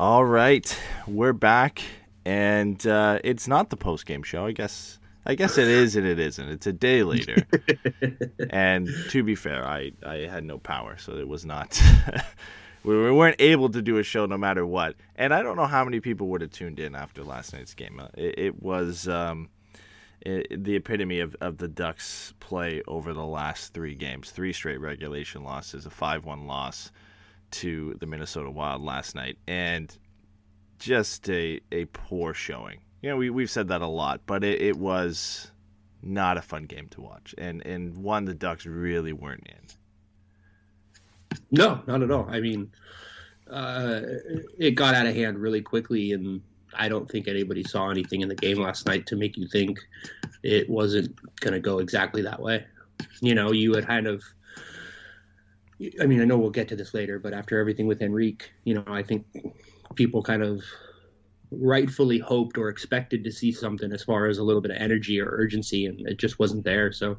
All right, we're back, and uh, it's not the post game show. I guess I guess it is and it isn't. It's a day later, and to be fair, I I had no power, so it was not. we we weren't able to do a show no matter what, and I don't know how many people would have tuned in after last night's game. Uh, It, it was. Um, it, the epitome of, of the Ducks' play over the last three games. Three straight regulation losses, a 5 1 loss to the Minnesota Wild last night, and just a, a poor showing. You know, we, we've said that a lot, but it, it was not a fun game to watch, and, and one the Ducks really weren't in. No, not at all. I mean, uh, it got out of hand really quickly, and I don't think anybody saw anything in the game last night to make you think it wasn't going to go exactly that way. You know, you had kind of. I mean, I know we'll get to this later, but after everything with Enrique, you know, I think people kind of rightfully hoped or expected to see something as far as a little bit of energy or urgency, and it just wasn't there. So,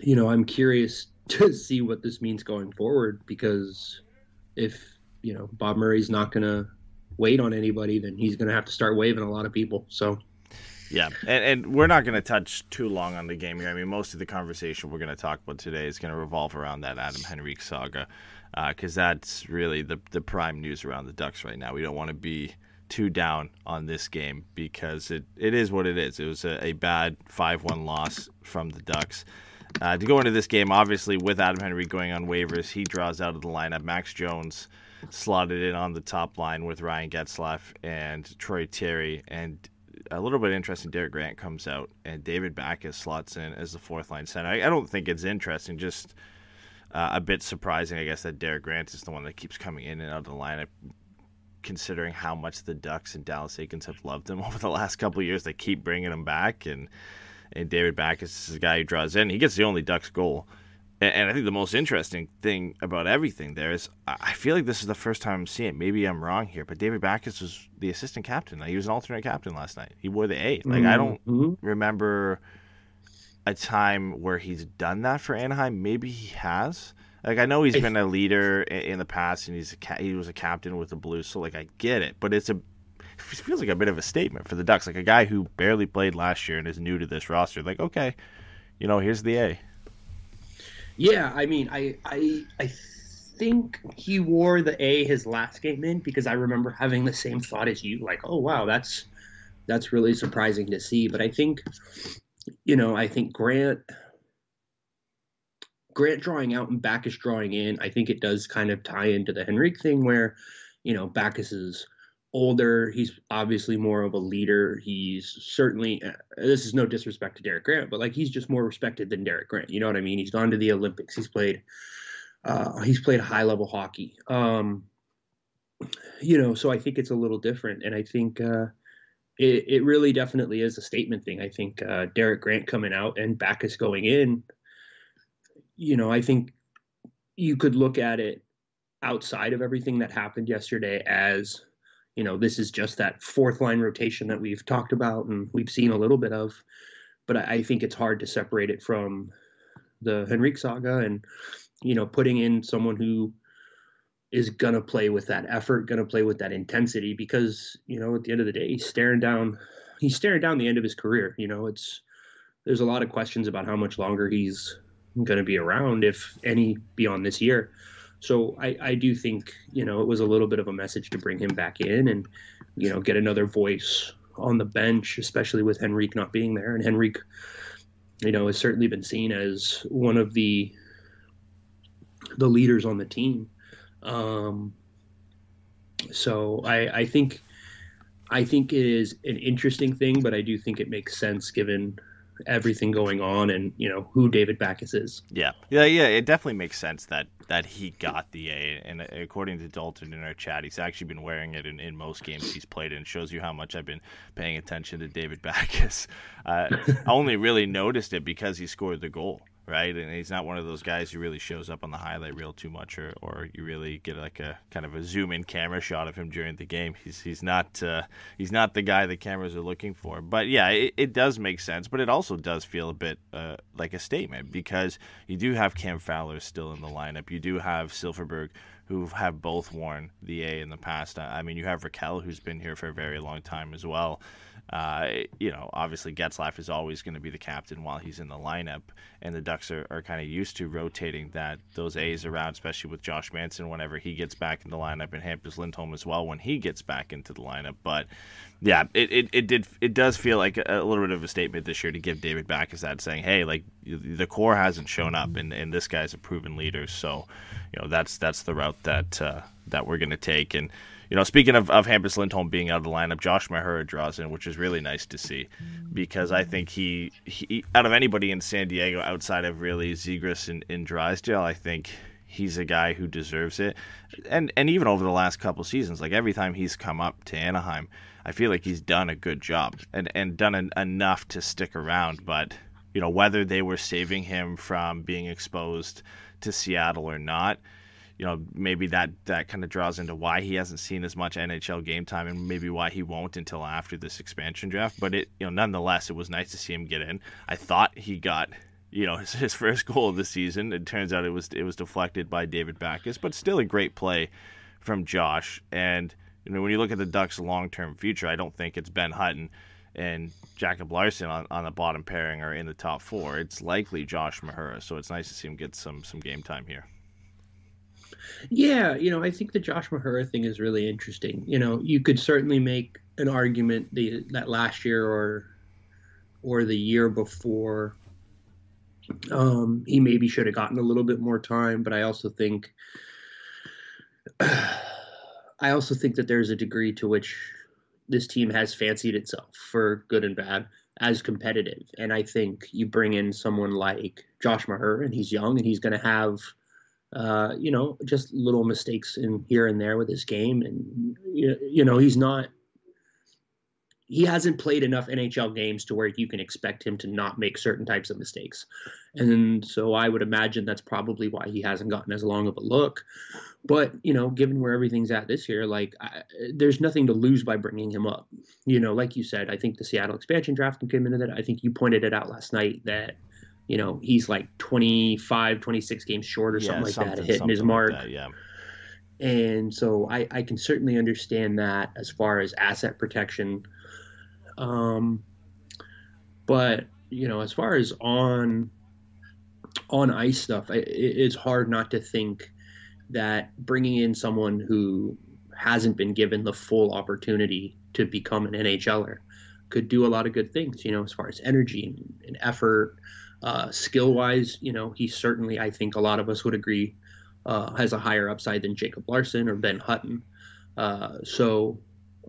you know, I'm curious to see what this means going forward because if you know Bob Murray's not going to wait on anybody, then he's going to have to start waving a lot of people. So Yeah, and, and we're not going to touch too long on the game here. I mean, most of the conversation we're going to talk about today is going to revolve around that Adam Henrique saga, because that's really the the prime news around the Ducks right now. We don't want to be too down on this game because it, it is what it is. It was a, a bad five one loss from the Ducks. Uh, to go into this game, obviously with Adam Henrique going on waivers, he draws out of the lineup. Max Jones slotted in on the top line with Ryan Getzlaf and Troy Terry, and a little bit interesting. Derek Grant comes out, and David Backes slots in as the fourth line center. I, I don't think it's interesting, just uh, a bit surprising, I guess, that Derek Grant is the one that keeps coming in and out of the lineup. Considering how much the Ducks and Dallas Eakins have loved him over the last couple of years, they keep bringing him back, and and David Backes is the guy who draws in. He gets the only Ducks goal. And, I think the most interesting thing about everything there is I feel like this is the first time I'm seeing it. Maybe I'm wrong here, but David Backes was the assistant captain. Like, he was an alternate captain last night. He wore the A. Like I don't Mhm. remember a time where he's done that for Anaheim. Maybe he has. Like I know he's been a leader in the past, and he's a ca- he was a captain with the Blues, so like I get it. But it's a it feels like a bit of a statement for the Ducks, like a guy who barely played last year and is new to this roster. Like okay, you know, here's the A. yeah, I mean, I I I think he wore the A his last game in because I remember having the same thought as you, like, oh wow, that's that's really surprising to see. But I think, you know, I think Grant. Grant drawing out and Backes drawing in, I think it does kind of tie into the Henrique thing where, you know, Backes is older. He's obviously more of a leader. He's certainly, uh, this is no disrespect to Derek Grant, but like he's just more respected than Derek Grant. You know what I mean? He's gone to the Olympics. He's played, uh, he's played high level hockey. Um, you know, so I think it's a little different. And I think, uh, it, it really definitely is a statement thing. I think uh, Derek Grant coming out and Backes going in, you know, I think you could look at it outside of everything that happened yesterday as, you know, this is just that fourth line rotation that we've talked about and we've seen a little bit of. But I, think it's hard to separate it from the Henrique saga. And, you know, putting in someone who is gonna play with that effort, gonna play with that intensity, because you know, at the end of the day, he's staring down, he's staring down the end of his career. You know, it's there's a lot of questions about how much longer he's going to be around, if any, beyond this year. So I, I do think you know it was a little bit of a message to bring him back in and you know get another voice on the bench, especially with Henrique not being there. And Henrique, you know, has certainly been seen as one of the the leaders on the team. Um, so I, I think I think it is an interesting thing, but I do think it makes sense given everything going on and you know who David Backes is. Yeah, yeah, yeah. It definitely makes sense that that he got the A, and according to Dalton in our chat, he's actually been wearing it in, in most games he's played, and shows you how much I've been paying attention to David Backes. Uh, I only really noticed it because he scored the goal right? And he's not one of those guys who really shows up on the highlight reel too much, or, or you really get like a kind of a zoom in camera shot of him during the game. He's he's not uh, he's not the guy the cameras are looking for. But yeah, it, it does make sense, but it also does feel a bit uh, like a statement because you do have Cam Fowler still in the lineup. You do have Silfverberg who have both worn the A in the past. I mean, you have Rakell, who's been here for a very long time as well. Uh, you know, obviously Getzlaf is always going to be the captain while he's in the lineup, and the Ducks are, are kind of used to rotating that those A's around, especially with Josh Manson whenever he gets back in the lineup, and Hampus Lindholm as well when he gets back into the lineup. But yeah, it, it, it did it does feel like a, a little bit of a statement this year to give David Backes that saying, hey, like the core hasn't shown up, and, and this guy's a proven leader, so you know that's that's the route that uh, that we're going to take and you know, speaking of, of Hampus Lindholm being out of the lineup, Josh Mahura draws in, which is really nice to see because I think he, he out of anybody in San Diego outside of really Zegras and, and Drysdale, I think he's a guy who deserves it. And and even over the last couple seasons, like every time he's come up to Anaheim, I feel like he's done a good job and, and done an, enough to stick around. But, you know, whether they were saving him from being exposed to Seattle or not – you know, maybe that that kind of draws into why he hasn't seen as much NHL game time, and maybe why he won't until after this expansion draft. But it, you know, nonetheless, it was nice to see him get in. I thought he got, you know, his, his first goal of the season. It turns out it was it was deflected by David Backes, but still a great play from Josh. And you know, when you look at the Ducks' long term future, I don't think it's Ben Hutton and Jacob Larsson on, on the bottom pairing or in the top four. It's likely Josh Mahura. So it's nice to see him get some some game time here. Yeah, you know, I think the Josh Mahura thing is really interesting. You know, you could certainly make an argument the, that last year or or the year before um, he maybe should have gotten a little bit more time, but I also think I also think that there's a degree to which this team has fancied itself for good and bad as competitive. And I think you bring in someone like Josh Mahura, and he's young and he's going to have – uh, you know, just little mistakes in here and there with his game, and you know, he's not. He hasn't played enough NHL games to where you can expect him to not make certain types of mistakes, and so I would imagine that's probably why he hasn't gotten as long of a look. But you know, given where everything's at this year, like I, there's nothing to lose by bringing him up. You know, like you said, I think the Seattle expansion draft came into that. I think you pointed it out last night that you know, he's like 25, 26 games short or yeah, something like something, that, hitting his mark. Like that, yeah. And so I, I can certainly understand that as far as asset protection. Um, but you know, as far as on on ice stuff, it, it's hard not to think that bringing in someone who hasn't been given the full opportunity to become an NHLer could do a lot of good things. You know, as far as energy and, and effort uh, skill wise, you know, he certainly, I think a lot of us would agree, uh, has a higher upside than Jacob Larsson or Ben Hutton. Uh, so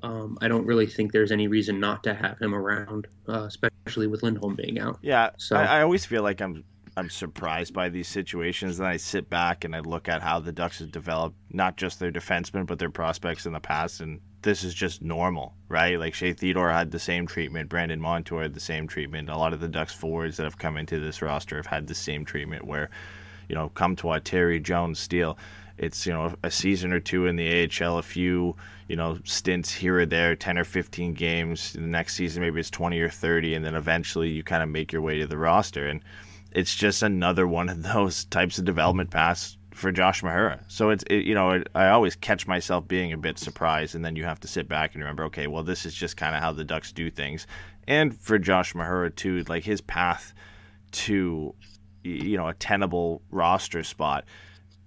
um, I don't really think there's any reason not to have him around, uh, especially with Lindholm being out. Yeah, so I, I always feel like I'm I'm surprised by these situations. Then I sit back and I look at how the Ducks have developed not just their defensemen but their prospects in the past, and this is just normal, right? Like Shea Theodore had the same treatment, Brandon Montour had the same treatment. A lot of the Ducks forwards that have come into this roster have had the same treatment. Where, you know, Comtois, Terry, Jones, Steele. It's you know a season or two in the AHL, a few you know stints here or there, ten or fifteen games. The next season maybe it's twenty or thirty, and then eventually you kind of make your way to the roster and it's just another one of those types of development paths for Josh Mahura. So it's it, you know it, I always catch myself being a bit surprised, and then you have to sit back and remember, okay, well this is just kind of how the Ducks do things, and for Josh Mahura too, like his path to you know a tenable roster spot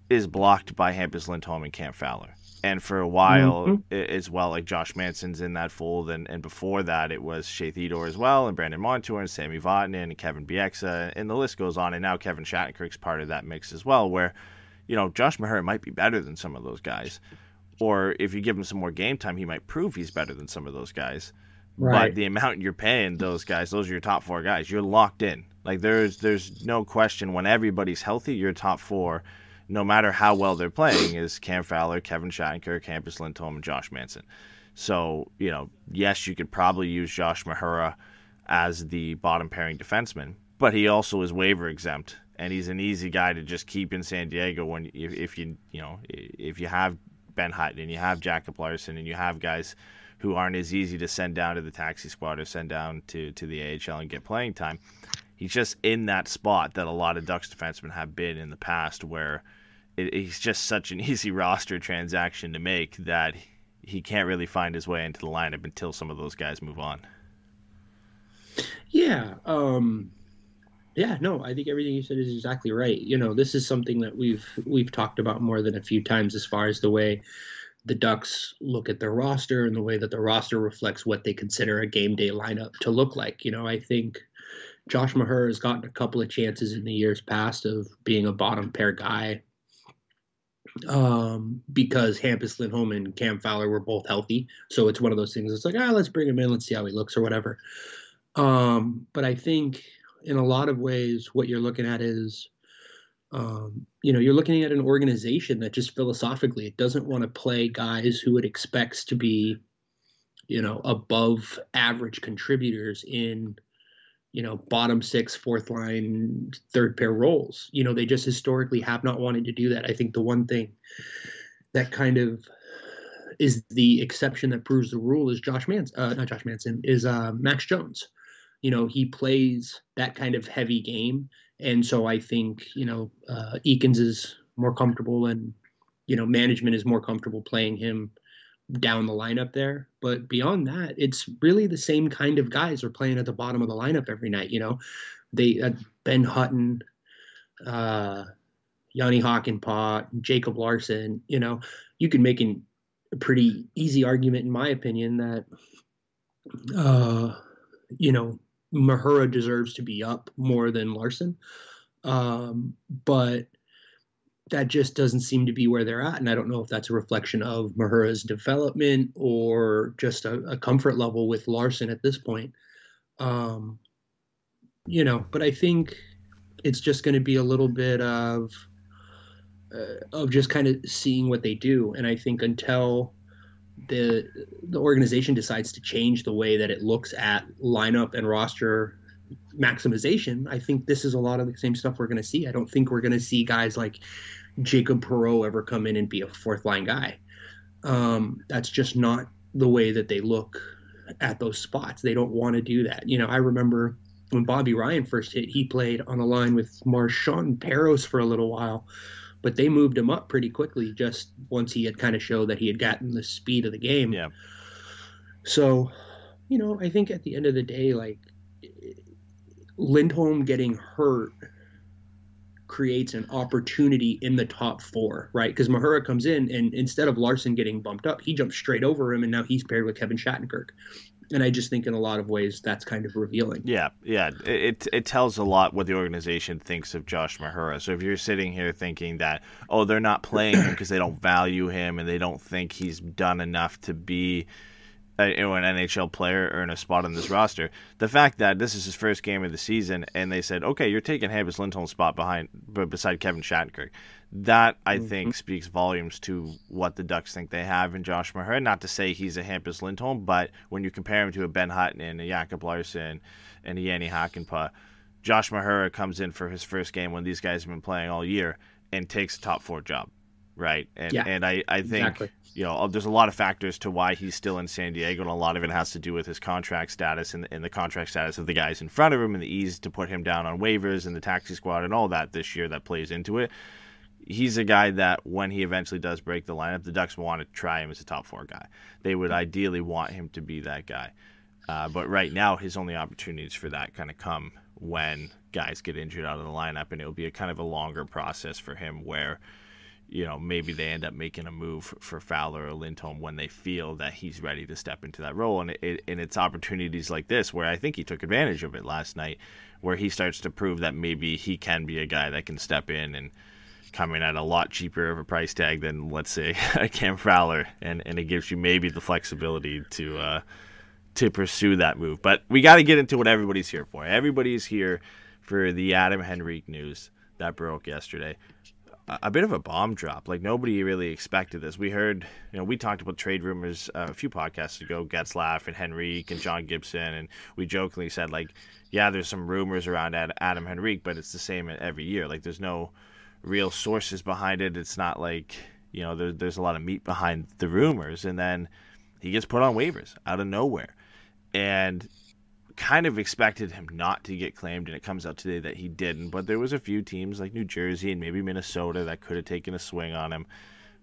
is blocked by Hampus Lindholm and Cam Fowler. And for a while mm-hmm. as well, like Josh Manson's in that fold, and, and before that it was Shea Theodore as well, and Brandon Montour and Sami Vatanen and Kevin Bieksa, and the list goes on. And now Kevin Shattenkirk's part of that mix as well, where you know, Josh Mahura might be better than some of those guys. Or if you give him some more game time, he might prove he's better than some of those guys. Right. But the amount you're paying those guys, those are your top four guys. You're locked in. Like there's there's no question when everybody's healthy, your top four, no matter how well they're playing, is Cam Fowler, Kevin Shattenkirk, Hampus Lindholm, and Josh Manson. So, you know, yes, you could probably use Josh Mahura as the bottom pairing defenseman, but he also is waiver exempt and he's an easy guy to just keep in San Diego when if, if you you know if you have Ben Hutton and you have Jacob Larsson and you have guys who aren't as easy to send down to the taxi squad or send down to to the AHL and get playing time. He's just in that spot that a lot of Ducks defensemen have been in the past, where it, he's just such an easy roster transaction to make that he can't really find his way into the lineup until some of those guys move on. Yeah, um, yeah, no, I think everything you said is exactly right. You know, this is something that we've we've talked about more than a few times as far as the way the Ducks look at their roster and the way that the roster reflects what they consider a game day lineup to look like. You know, I think Josh Mahura has gotten a couple of chances in the years past of being a bottom pair guy um, because Hampus Lindholm and Cam Fowler were both healthy. So it's one of those things. It's like, ah, let's bring him in. Let's see how he looks or whatever. Um, but I think in a lot of ways, what you're looking at is, um, you know, you're looking at an organization that just philosophically it doesn't want to play guys who it expects to be, you know, above average contributors in, you know, bottom six, fourth line, third pair roles. You know, they just historically have not wanted to do that. I think the one thing that kind of is the exception that proves the rule is Josh Manson, uh, not Josh Manson, is uh, Max Jones you know, he plays that kind of heavy game. And so I think, you know, uh, Eakins is more comfortable and, you know, management is more comfortable playing him down the lineup there. But beyond that, it's really the same kind of guys are playing at the bottom of the lineup every night. You know, they uh, Ben Hutton, uh, Jani Hakanpää, Jacob Larsson. You know, you can make an, a pretty easy argument, in my opinion, that uh, you know Mahura deserves to be up more than Larsson. Um, but that just doesn't seem to be where they're at. And I don't know if that's a reflection of Mahura's development or just a, a comfort level with Larsson at this point. Um, you know, but I think it's just going to be a little bit of uh, of just kind of seeing what they do. And I think until the the organization decides to change the way that it looks at lineup and roster maximization, I think this is a lot of the same stuff we're going to see. I don't think we're going to see guys like Jacob Perreault ever come in and be a fourth line guy. Um, that's just not the way that they look at those spots. They don't want to do that. You know, I remember when Bobby Ryan first hit, he played on a line with Marchant Parros for a little while but they moved him up pretty quickly just once he had kind of showed that he had gotten the speed of the game. Yeah. So, you know, I think at the end of the day, like Lindholm getting hurt creates an opportunity in the top four, right? Because Mahura comes in and instead of Larsson getting bumped up, he jumps straight over him, and now he's paired with Kevin Shattenkirk and I just think in a lot of ways that's kind of revealing. Yeah, yeah, it it tells a lot what the organization thinks of Josh Mahura. So if you're sitting here thinking that oh they're not playing him because they don't value him and they don't think he's done enough to be you know, an NHL player earn a spot on this roster, the fact that this is his first game of the season and they said okay you're taking Hampus Lindholm's spot behind beside Kevin Shattenkirk that I mm-hmm. think speaks volumes to what the Ducks think they have in Josh Mahura. Not to say he's a Hampus Lindholm, but when you compare him to a Ben Hutton and a Jacob Larsson and a Jani Hakanpää, Josh Mahura comes in for his first game when these guys have been playing all year and takes a top four job. right? And Yeah, and I I think exactly. You know there's a lot of factors to why he's still in San Diego, and a lot of it has to do with his contract status and, and the contract status of the guys in front of him, and the ease to put him down on waivers and the taxi squad and all that this year that plays into it. He's a guy that when he eventually does break the lineup, the Ducks want to try him as a top four guy. They would ideally want him to be that guy. Uh, but right now, his only opportunities for that kind of come when guys get injured out of the lineup, and it'll be a kind of a longer process for him where, you know, maybe they end up making a move for Fowler or Lindholm when they feel that he's ready to step into that role. And, it, and it's opportunities like this where I think he took advantage of it last night, where he starts to prove that maybe he can be a guy that can step in and come in at a lot cheaper of a price tag than, let's say, a Cam Fowler. And, and it gives you maybe the flexibility to. Uh, to pursue that move. But we got to get into what everybody's here for. Everybody's here for the Adam Henrique news that broke yesterday. A, bit of a bomb drop. Like nobody really expected this. We heard, you know, we talked about trade rumors uh, a few podcasts ago, Getzlaf and Henrique and John Gibson, and we jokingly said like, yeah, there's some rumors around Ad- Adam Henrique, but it's the same every year. Like there's no real sources behind it. It's not like you know there, there's a lot of meat behind the rumors, and then he gets put on waivers out of nowhere and kind of expected him not to get claimed and it comes out today that he didn't but there was a few teams like New Jersey and maybe Minnesota that could have taken a swing on him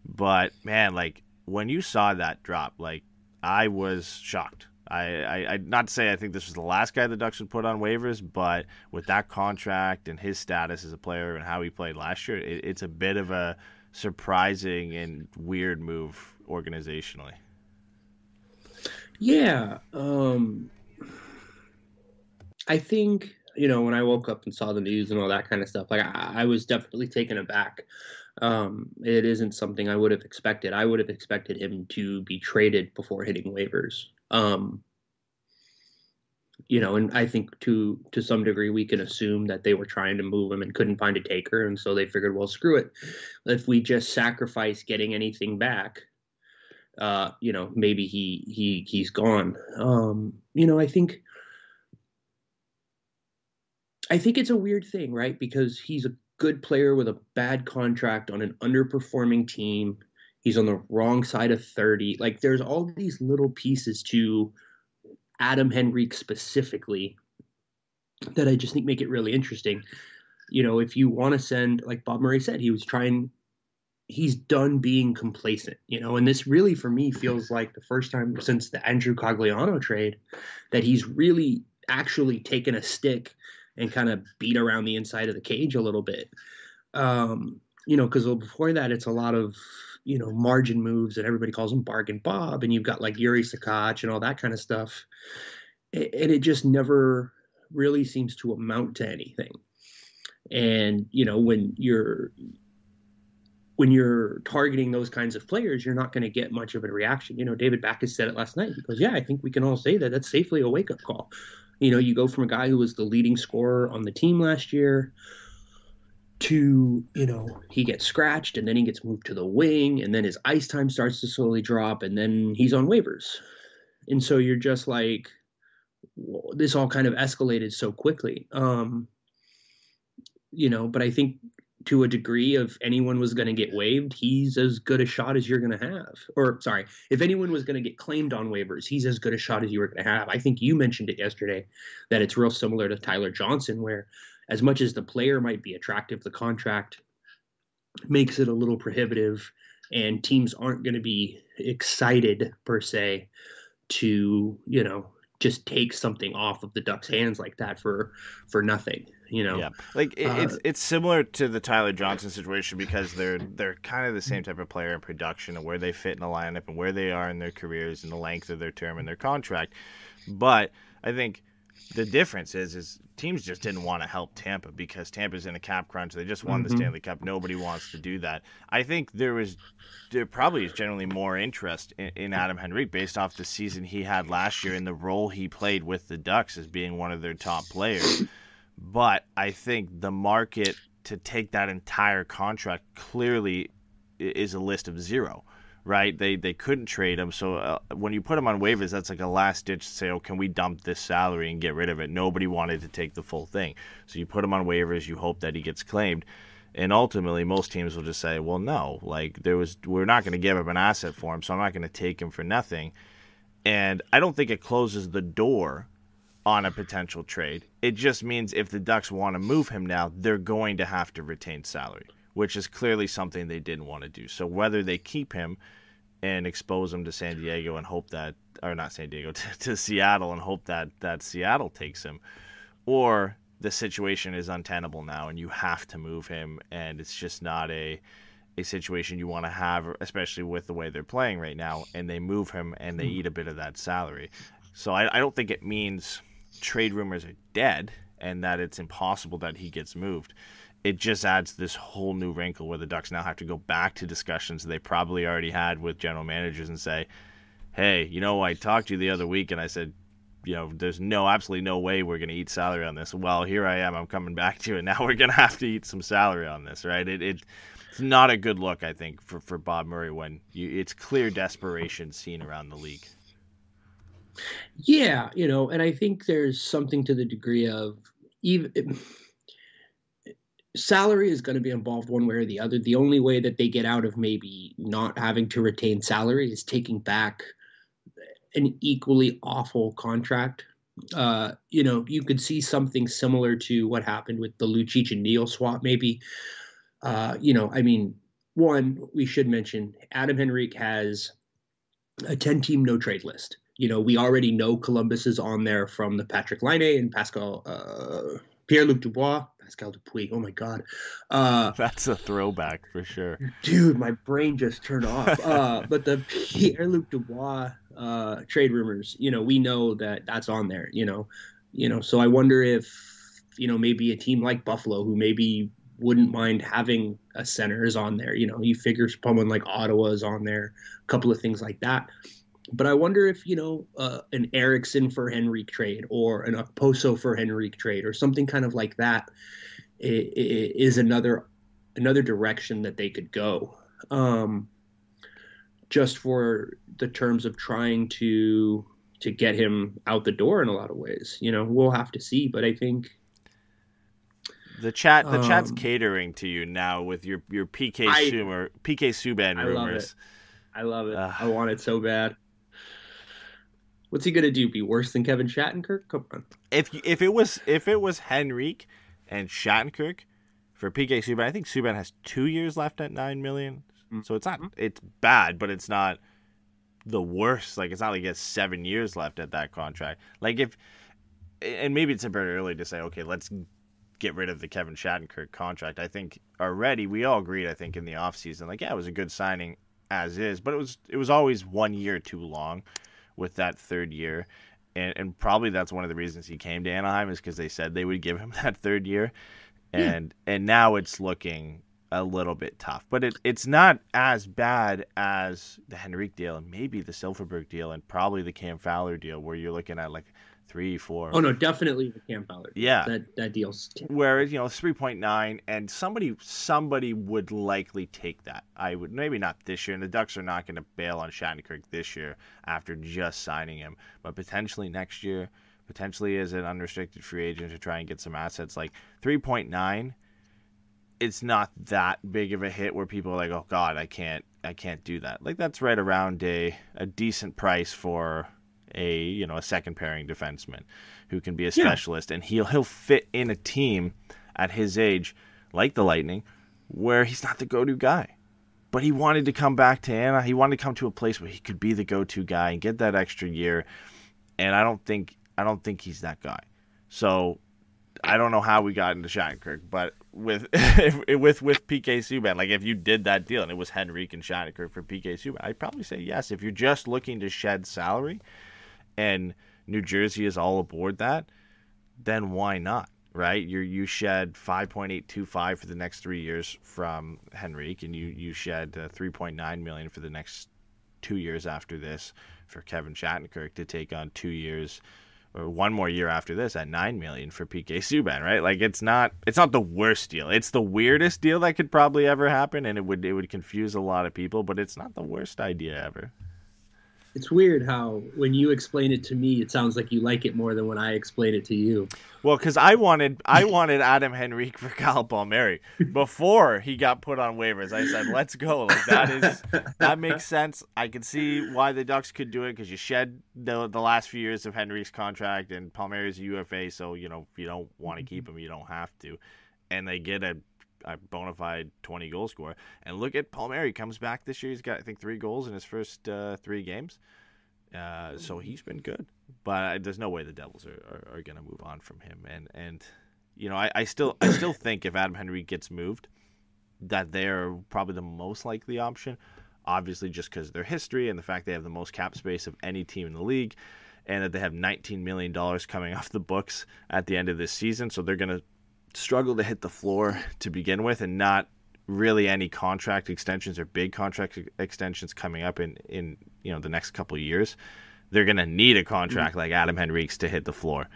but man like when you saw that drop like I was shocked I, I, I not to say I think this was the last guy the Ducks would put on waivers but with that contract and his status as a player and how he played last year it, it's a bit of a surprising and weird move organizationally Yeah. Um I think, you know, when I woke up and saw the news and all that kind of stuff, like I, I was definitely taken aback. Um, it isn't something I would have expected. I would have expected him to be traded before hitting waivers. Um you know, and I think to to some degree we can assume that they were trying to move him and couldn't find a taker, and so they figured, well, screw it. If we just sacrifice getting anything back, uh, you know, maybe he he he's gone. Um, you know, I think I think it's a weird thing, right? Because he's a good player with a bad contract on an underperforming team. He's on the wrong side of 30. Like there's all these little pieces to Adam Henrique specifically that I just think make it really interesting. You know, if you want to send, like Bob Murray said, he was trying he's done being complacent, you know, and this really for me feels like the first time since the Andrew Cogliano trade that he's really actually taken a stick and kind of beat around the inside of the cage a little bit. Um, you know, because before that it's a lot of you know margin moves and everybody calls him bargain Bob, and you've got like Yuri Sakach and all that kind of stuff, and it just never really seems to amount to anything. And you know when you're when you're targeting those kinds of players, you're not going to get much of a reaction. You know, David Backes said it last night. He goes, "Yeah, I think we can all say that that's safely a wake up call." You know, you go from a guy who was the leading scorer on the team last year to, you know, he gets scratched and then he gets moved to the wing and then his ice time starts to slowly drop and then he's on waivers. And so you're just like this all kind of escalated so quickly. Um you know, but I think to a degree of anyone was going to get waived, he's as good a shot as you're going to have. Or sorry, if anyone was going to get claimed on waivers, he's as good a shot as you were going to have. I think you mentioned it yesterday that it's real similar to Tyler Johnson where as much as the player might be attractive, the contract makes it a little prohibitive and teams aren't going to be excited per se to, you know, just take something off of the Ducks' hands like that for for nothing. You know, yeah, like it, Uh, it's it's similar to the Tyler Johnson situation because they're they're kind of the same type of player in production and where they fit in the lineup and where they are in their careers and the length of their term and their contract. But I think the difference is is teams just didn't want to help Tampa because Tampa's in a cap crunch. They just won Mhm. the Stanley Cup. Nobody wants to do that. I think there was there probably is generally more interest in, in Adam Henrique based off the season he had last year and the role he played with the Ducks as being one of their top players. But I think the market to take that entire contract clearly is a list of zero, right? They they couldn't trade him, so uh, when you put him on waivers, that's like a last ditch say, oh, can we dump this salary and get rid of it? Nobody wanted to take the full thing, so you put him on waivers. You hope that he gets claimed, And ultimately, most teams will just say, "Well, no, like there was, we're not going to give up an asset for him, so I'm not going to take him for nothing." And I don't think it closes the door on a potential trade. It just means if the Ducks want to move him now, they're going to have to retain salary, which is clearly something they didn't want to do. So whether they keep him and expose him to San Diego and hope that, or not San Diego, to, to Seattle and hope that that Seattle takes him, or the situation is untenable now and you have to move him and it's just not a a situation you want to have especially with the way they're playing right now and they move him and they hmm. eat a bit of that salary. So I, I don't think it means trade rumors are dead and that it's impossible that he gets moved it just adds this whole new wrinkle where the ducks now have to go back to discussions they probably already had with general managers and say hey you know i talked to you the other week and i said you know, there's no absolutely no way we're going to eat salary on this. Well, here I am. I'm coming back to it. Now we're going to have to eat some salary on this, right? It, it it's not a good look, I think, for, for Bob Murray when you, it's clear desperation seen around the league. Yeah, you know, and I think there's something to the degree of even salary is going to be involved one way or the other. The only way that they get out of maybe not having to retain salary is taking back an equally awful contract. Uh, you know, you could see something similar to what happened with the Lucic and Neal swap, maybe. Uh, you know, I mean, one, we should mention Adam Henrique has a 10 team no trade list. You know, we already know Columbus is on there from the Patrick Laine and Pascal, uh, Pierre Luc Dubois, Pascal Dupuis. Oh my God. Uh, That's a throwback for sure. Dude, my brain just turned off. Uh, but the Pierre Luc Dubois uh, trade rumors, you know, we know that that's on there, you know, you know, so I wonder if, you know, maybe a team like Buffalo who maybe wouldn't mind having a center is on there. You know, you figure someone like Ottawa is on there, a couple of things like that. But I wonder if you know uh, an Eriksson for Henrique trade or an Okposo for Henrique trade or something kind of like that is another another direction that they could go. Um, just for the terms of trying to to get him out the door in a lot of ways. You know, we'll have to see, but I think the chat the um, chat's catering to you now with your your PK I, Sumer PK Subban rumors. I love it. I love it. I want it so bad. What's he gonna do? Be worse than Kevin Shattenkirk? Come on. If if it was if it was Henrique and Shattenkirk for PK Subban, I think Subban has two years left at nine million. Mm-hmm. So it's not it's bad, but it's not the worst. Like it's not like he has seven years left at that contract. Like if and maybe it's a bit early to say, okay, let's get rid of the Kevin Shattenkirk contract. I think already we all agreed, I think, in the offseason, like, yeah, it was a good signing as is, but it was it was always one year too long with that third year. And, and probably that's one of the reasons he came to Anaheim is because they said they would give him that third year, hmm. and yeah. and now it's looking a little bit tough. But it, it's not as bad as the Henrique deal and maybe the Silfverberg deal and probably the Cam Fowler deal where you're looking at like three, four. Oh no, definitely the Cam Fowler. Yeah, that that deal's. Where you know three point nine, and somebody somebody would likely take that. I would maybe not this year, and the Ducks are not going to bail on Shattenkirk this year after just signing him, but potentially next year, potentially as an unrestricted free agent to try and get some assets. Like three point nine, it's not that big of a hit where people are like, oh God, I can't, I can't do that. Like that's right around a a decent price for a you know a second pairing defenseman who can be a specialist, yeah. and he'll he'll fit in a team at his age, like the Lightning, where he's not the go-to guy. But he wanted to come back to Anna. He wanted to come to a place where he could be the go-to guy and get that extra year. And I don't think I don't think he's that guy. So I don't know how we got into Shattenkirk, but with with with PK Subban, like if you did that deal and it was Henrique and Shattenkirk for PK Subban, I'd probably say yes. If you're just looking to shed salary, and New Jersey is all aboard that, then why not? Right? You you shed 5.825 for the next three years from Henrique, and you you shed uh, 3.9 million for the next two years after this for Kevin Shattenkirk to take on two years or one more year after this at nine million for PK Subban, right? Like it's not it's not the worst deal. It's the weirdest deal that could probably ever happen, and it would it would confuse a lot of people, but it's not the worst idea ever It's weird how when you explain it to me, it sounds like you like it more than when I explain it to you. Well, because I wanted I wanted Adam Henrique for Kyle Palmieri before he got put on waivers. I said, "Let's go!" Like that is that makes sense. I can see why the Ducks could do it because you shed the the last few years of Henrique's contract and Palmieri's a UFA, so you know if you don't want to mm-hmm. keep him, you don't have to, and they get a a bona fide 20 goal scorer. And look at Palmieri comes back this year. He's got I think three goals in his first uh, three games. Uh, so he's been good, but there's no way the Devils are, are, are going to move on from him. And and you know I, I still I still think if Adam Henrique gets moved, that they're probably the most likely option. Obviously, just because of their history and the fact they have the most cap space of any team in the league, and that they have 19 million dollars coming off the books at the end of this season, so they're going to struggle to hit the floor to begin with, and not really any contract extensions or big contract extensions coming up in in you know the next couple of years. They're going to need a contract mm-hmm. like Adam Henrique's to hit the floor.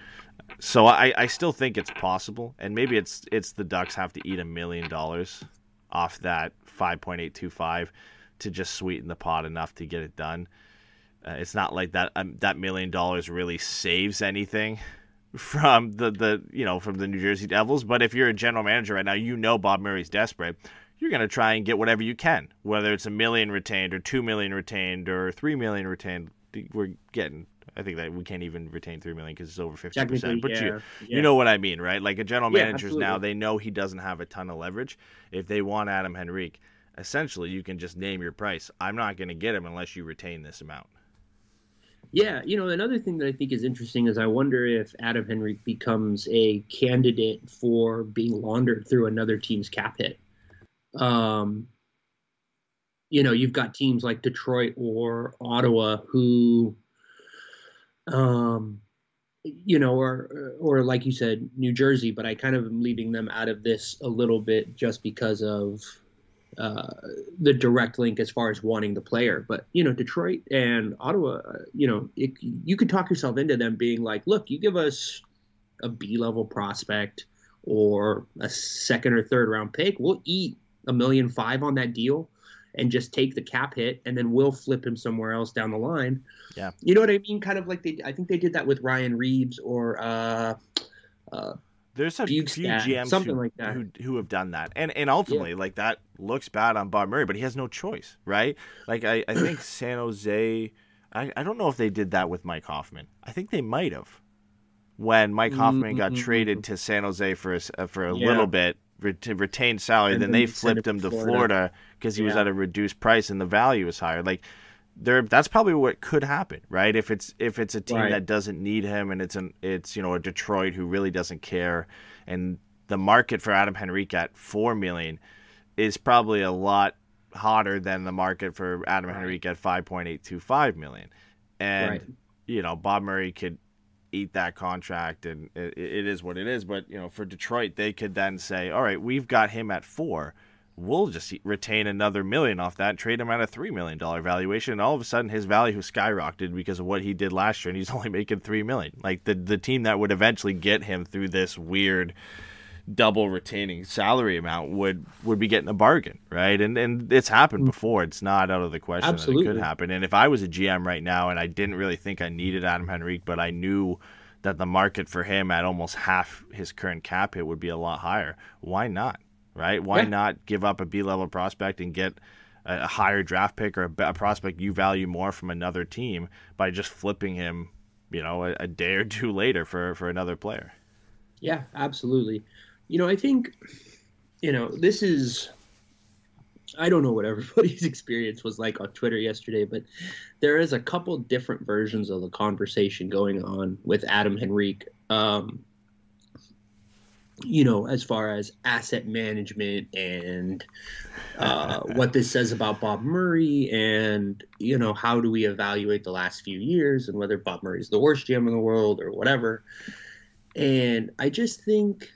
So I, I still think it's possible, and maybe it's it's the Ducks have to eat a million dollars off that five point eight two five to just sweeten the pot enough to get it done. Uh, it's not like that um, that million dollars really saves anything from the the you know from the New Jersey Devils. But if you're a general manager right now, you know Bob Murray's desperate. You're going to try and get whatever you can, whether it's a million retained or two million retained or three million retained. We're getting. I think that we can't even retain three million because it's over fifty percent. But yeah, you, yeah. you know what I mean, right? Like a general manager's yeah, now, they know he doesn't have a ton of leverage. If they want Adam Henrique, essentially you can just name your price. I'm not going to get him unless you retain this amount. Yeah, you know, another thing that I think is interesting is I wonder if Adam Henrique becomes a candidate for being laundered through another team's cap hit. Um, you know, you've got teams like Detroit or Ottawa who, um, you know, or or like you said, New Jersey, but I kind of am leaving them out of this a little bit just because of uh, the direct link as far as wanting the player. But you know, Detroit and Ottawa, uh, you know, it, you could talk yourself into them being like, look, you give us a B level prospect or a second or third round pick, we'll eat a million five on that deal and just take the cap hit and then we'll flip him somewhere else down the line. Yeah. You know what I mean? Kind of like they I think they did that with Ryan Reaves or uh, uh, there's a few GMs something who, like that. Who, who have done that, and and ultimately, yeah. like that looks bad on Bob Murray, but he has no choice, right? Like I, I think San Jose, I, I don't know if they did that with Mike Hoffman. I think they might have when Mike Hoffman mm-hmm. got traded to San Jose for a, uh, for a yeah. little bit to retain salary. And then, then they flipped him to Florida because he yeah. was at a reduced price and the value was higher. Like there that's probably what could happen, right? If it's if it's a team right. that doesn't need him and it's an it's you know a Detroit who really doesn't care, and the market for Adam Henrique at four million is probably a lot hotter than the market for Adam right. Henrique at five point eight two five million, and right. you know Bob Murray could eat that contract and it, it is what it is. But you know for Detroit they could then say, all right, we've got him at four we'll just retain another million off that, trade him at a three million dollar valuation, and all of a sudden his value has skyrocketed because of what he did last year, and he's only making three million. Like the the team that would eventually get him through this weird double retaining salary amount would would be getting a bargain, right? And and it's happened mm. before. It's not out of the question Absolutely. that it could happen. And if I was a GM right now and I didn't really think I needed Adam Henrique, but I knew that the market for him at almost half his current cap hit would be a lot higher, why not? Right? Why yeah. not give up a B level prospect and get a higher draft pick or a, prospect you value more from another team by just flipping him, you know, a, a day or two later for for another player? Yeah, absolutely. You know, I think, you know, this is. I don't know what everybody's experience was like on Twitter yesterday, but there is a couple different versions of the conversation going on with Adam Henrique. Um, you know, as far as asset management and uh, what this says about Bob Murray, and you know, how do we evaluate the last few years and whether Bob Murray is the worst GM in the world or whatever. And I just think,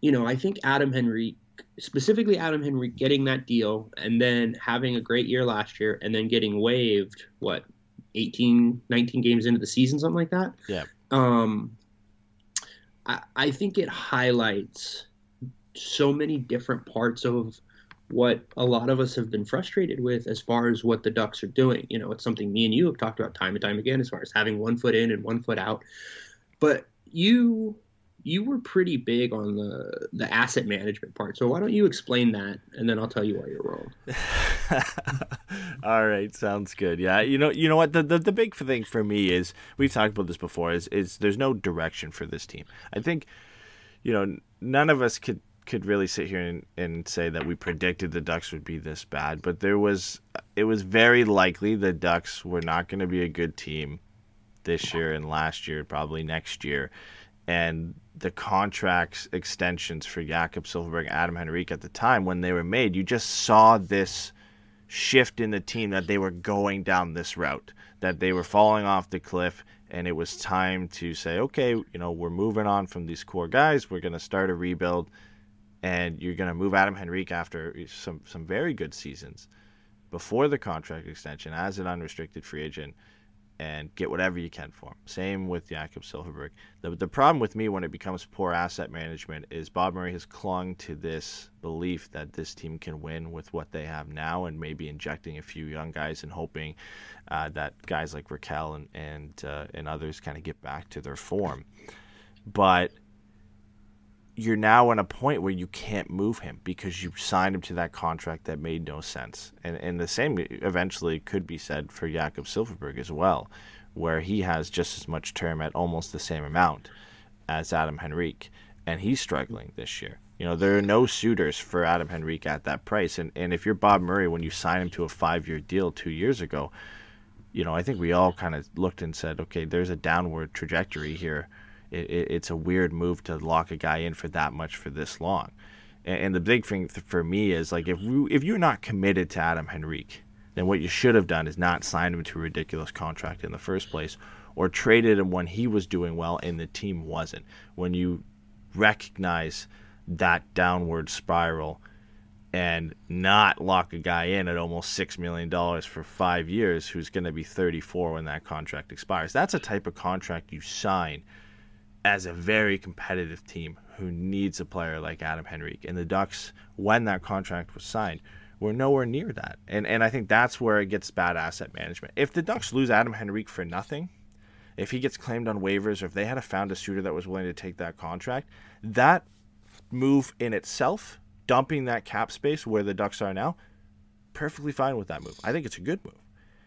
you know, I think Adam Henrique, specifically Adam Henrique, getting that deal and then having a great year last year and then getting waived, what, 18, 19 games into the season, something like that? Yeah. Um, I, I think it highlights so many different parts of what a lot of us have been frustrated with as far as what the Ducks are doing. You know, it's something me and you have talked about time and time again as far as having one foot in and one foot out. But you you were pretty big on the the asset management part. So why don't you explain that and then I'll tell you why you're wrong. All right, sounds good. Yeah, you know, you know what the, the the big thing for me is we've talked about this before is is there's no direction for this team. I think you know, none of us could could really sit here and, and say that we predicted the Ducks would be this bad, but there was it was very likely the Ducks were not going to be a good team this year and last year, probably next year. And the contracts extensions for Jakob Silfverberg, Adam Henrique at the time when they were made, you just saw this shift in the team that they were going down this route, that they were falling off the cliff, and it was time to say, okay, you know, we're moving on from these core guys. We're going to start a rebuild, and you're going to move Adam Henrique after some some very good seasons before the contract extension as an unrestricted free agent and get whatever you can for him. Same with Jakob Silfverberg. The, the problem with me when it becomes poor asset management is Bob Murray has clung to this belief that this team can win with what they have now and maybe injecting a few young guys and hoping uh, that guys like Rakell and, and, uh, and others kind of get back to their form. But you're now in a point where you can't move him because you signed him to that contract that made no sense. And and the same eventually could be said for Jakob Silfverberg as well, where he has just as much term at almost the same amount as Adam Henrique, and he's struggling this year. You know, there are no suitors for Adam Henrique at that price. And and if you're Bob Murray when you signed him to a five year deal two years ago, you know, I think we all kind of looked and said, okay, there's a downward trajectory here it, it, it's a weird move to lock a guy in for that much for this long. And, and the big thing for me is like if if you're not committed to Adam Henrique, then what you should have done is not signed him to a ridiculous contract in the first place, or traded him when he was doing well and the team wasn't. When you recognize that downward spiral and not lock a guy in at almost six million dollars for five years who's going to be 34 when that contract expires. That's a type of contract you sign as a very competitive team who needs a player like Adam Henrique. And the Ducks, when that contract was signed, were nowhere near that. And and I think that's where it gets bad asset management. If the Ducks lose Adam Henrique for nothing, if he gets claimed on waivers, or if they had found a suitor that was willing to take that contract, that move in itself, dumping that cap space where the Ducks are now, perfectly fine with that move. I think it's a good move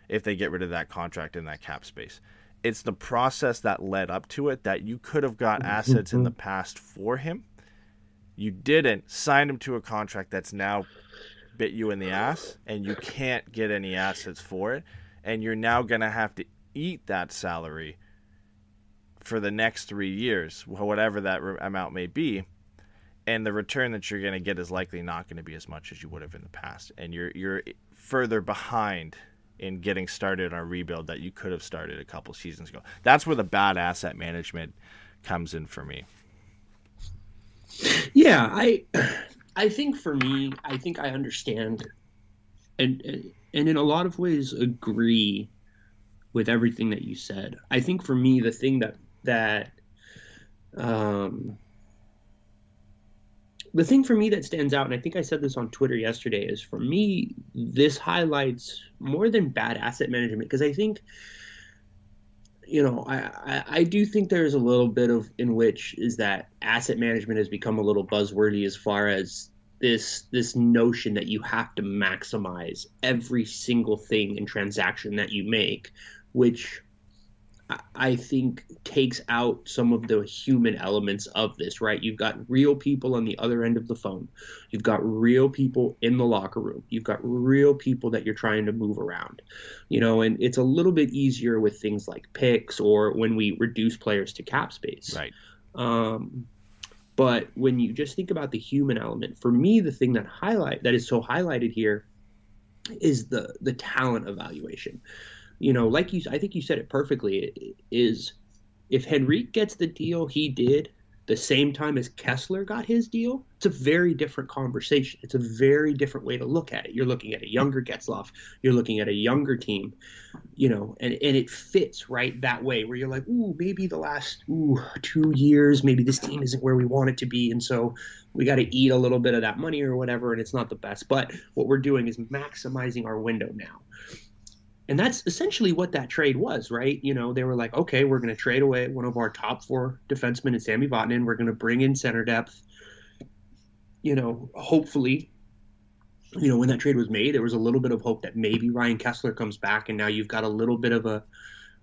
if they get rid of that contract in that cap space it's the process that led up to it that you could have got mm-hmm. assets in the mm-hmm. past for him. You didn't sign him to a contract that's now bit you in the ass, and you can't get any assets for it, and you're now gonna have to eat that salary for the next three years, whatever that amount may be. And the return that you're going to get is likely not going to be as much as you would have in the past, and you're you're further behind in getting started on a rebuild that you could have started a couple seasons ago. That's where the bad asset management comes in for me. Yeah, I I think for me, I think I understand and and in a lot of ways agree with everything that you said. I think for me the thing that that um the thing for me that stands out, and I think I said this on Twitter yesterday, is for me, this highlights more than bad asset management because I think, you know, I, I, I do think there's a little bit of in which is that asset management has become a little buzzwordy as far as this this notion that you have to maximize every single thing and transaction that you make, which I think takes out some of the human elements of this, right? You've got real people on the other end of the phone. You've got real people in the locker room. You've got real people that you're trying to move around, you know, and it's a little bit easier with things like picks or when we reduce players to cap space. Right. Um, but when you just think about the human element, for me, the thing that highlight that is so highlighted here is the the talent evaluation you know, like you, I think you said it perfectly. Is if Henrique gets the deal he did the same time as Kesler got his deal, it's a very different conversation. It's a very different way to look at it. You're looking at a younger Getzlaf, you're looking at a younger team, you know, and, and it fits right that way where you're like, ooh, maybe the last ooh, two years, maybe this team isn't where we want it to be. And so we got to eat a little bit of that money or whatever, and it's not the best. But what we're doing is maximizing our window now and that's essentially what that trade was, right? You know, they were like, okay, we're going to trade away one of our top four defensemen in Sami Vatanen. We're going to bring in center depth. You know, hopefully, you know, when that trade was made, there was a little bit of hope that maybe Ryan Kesler comes back, and now you've got a little bit of a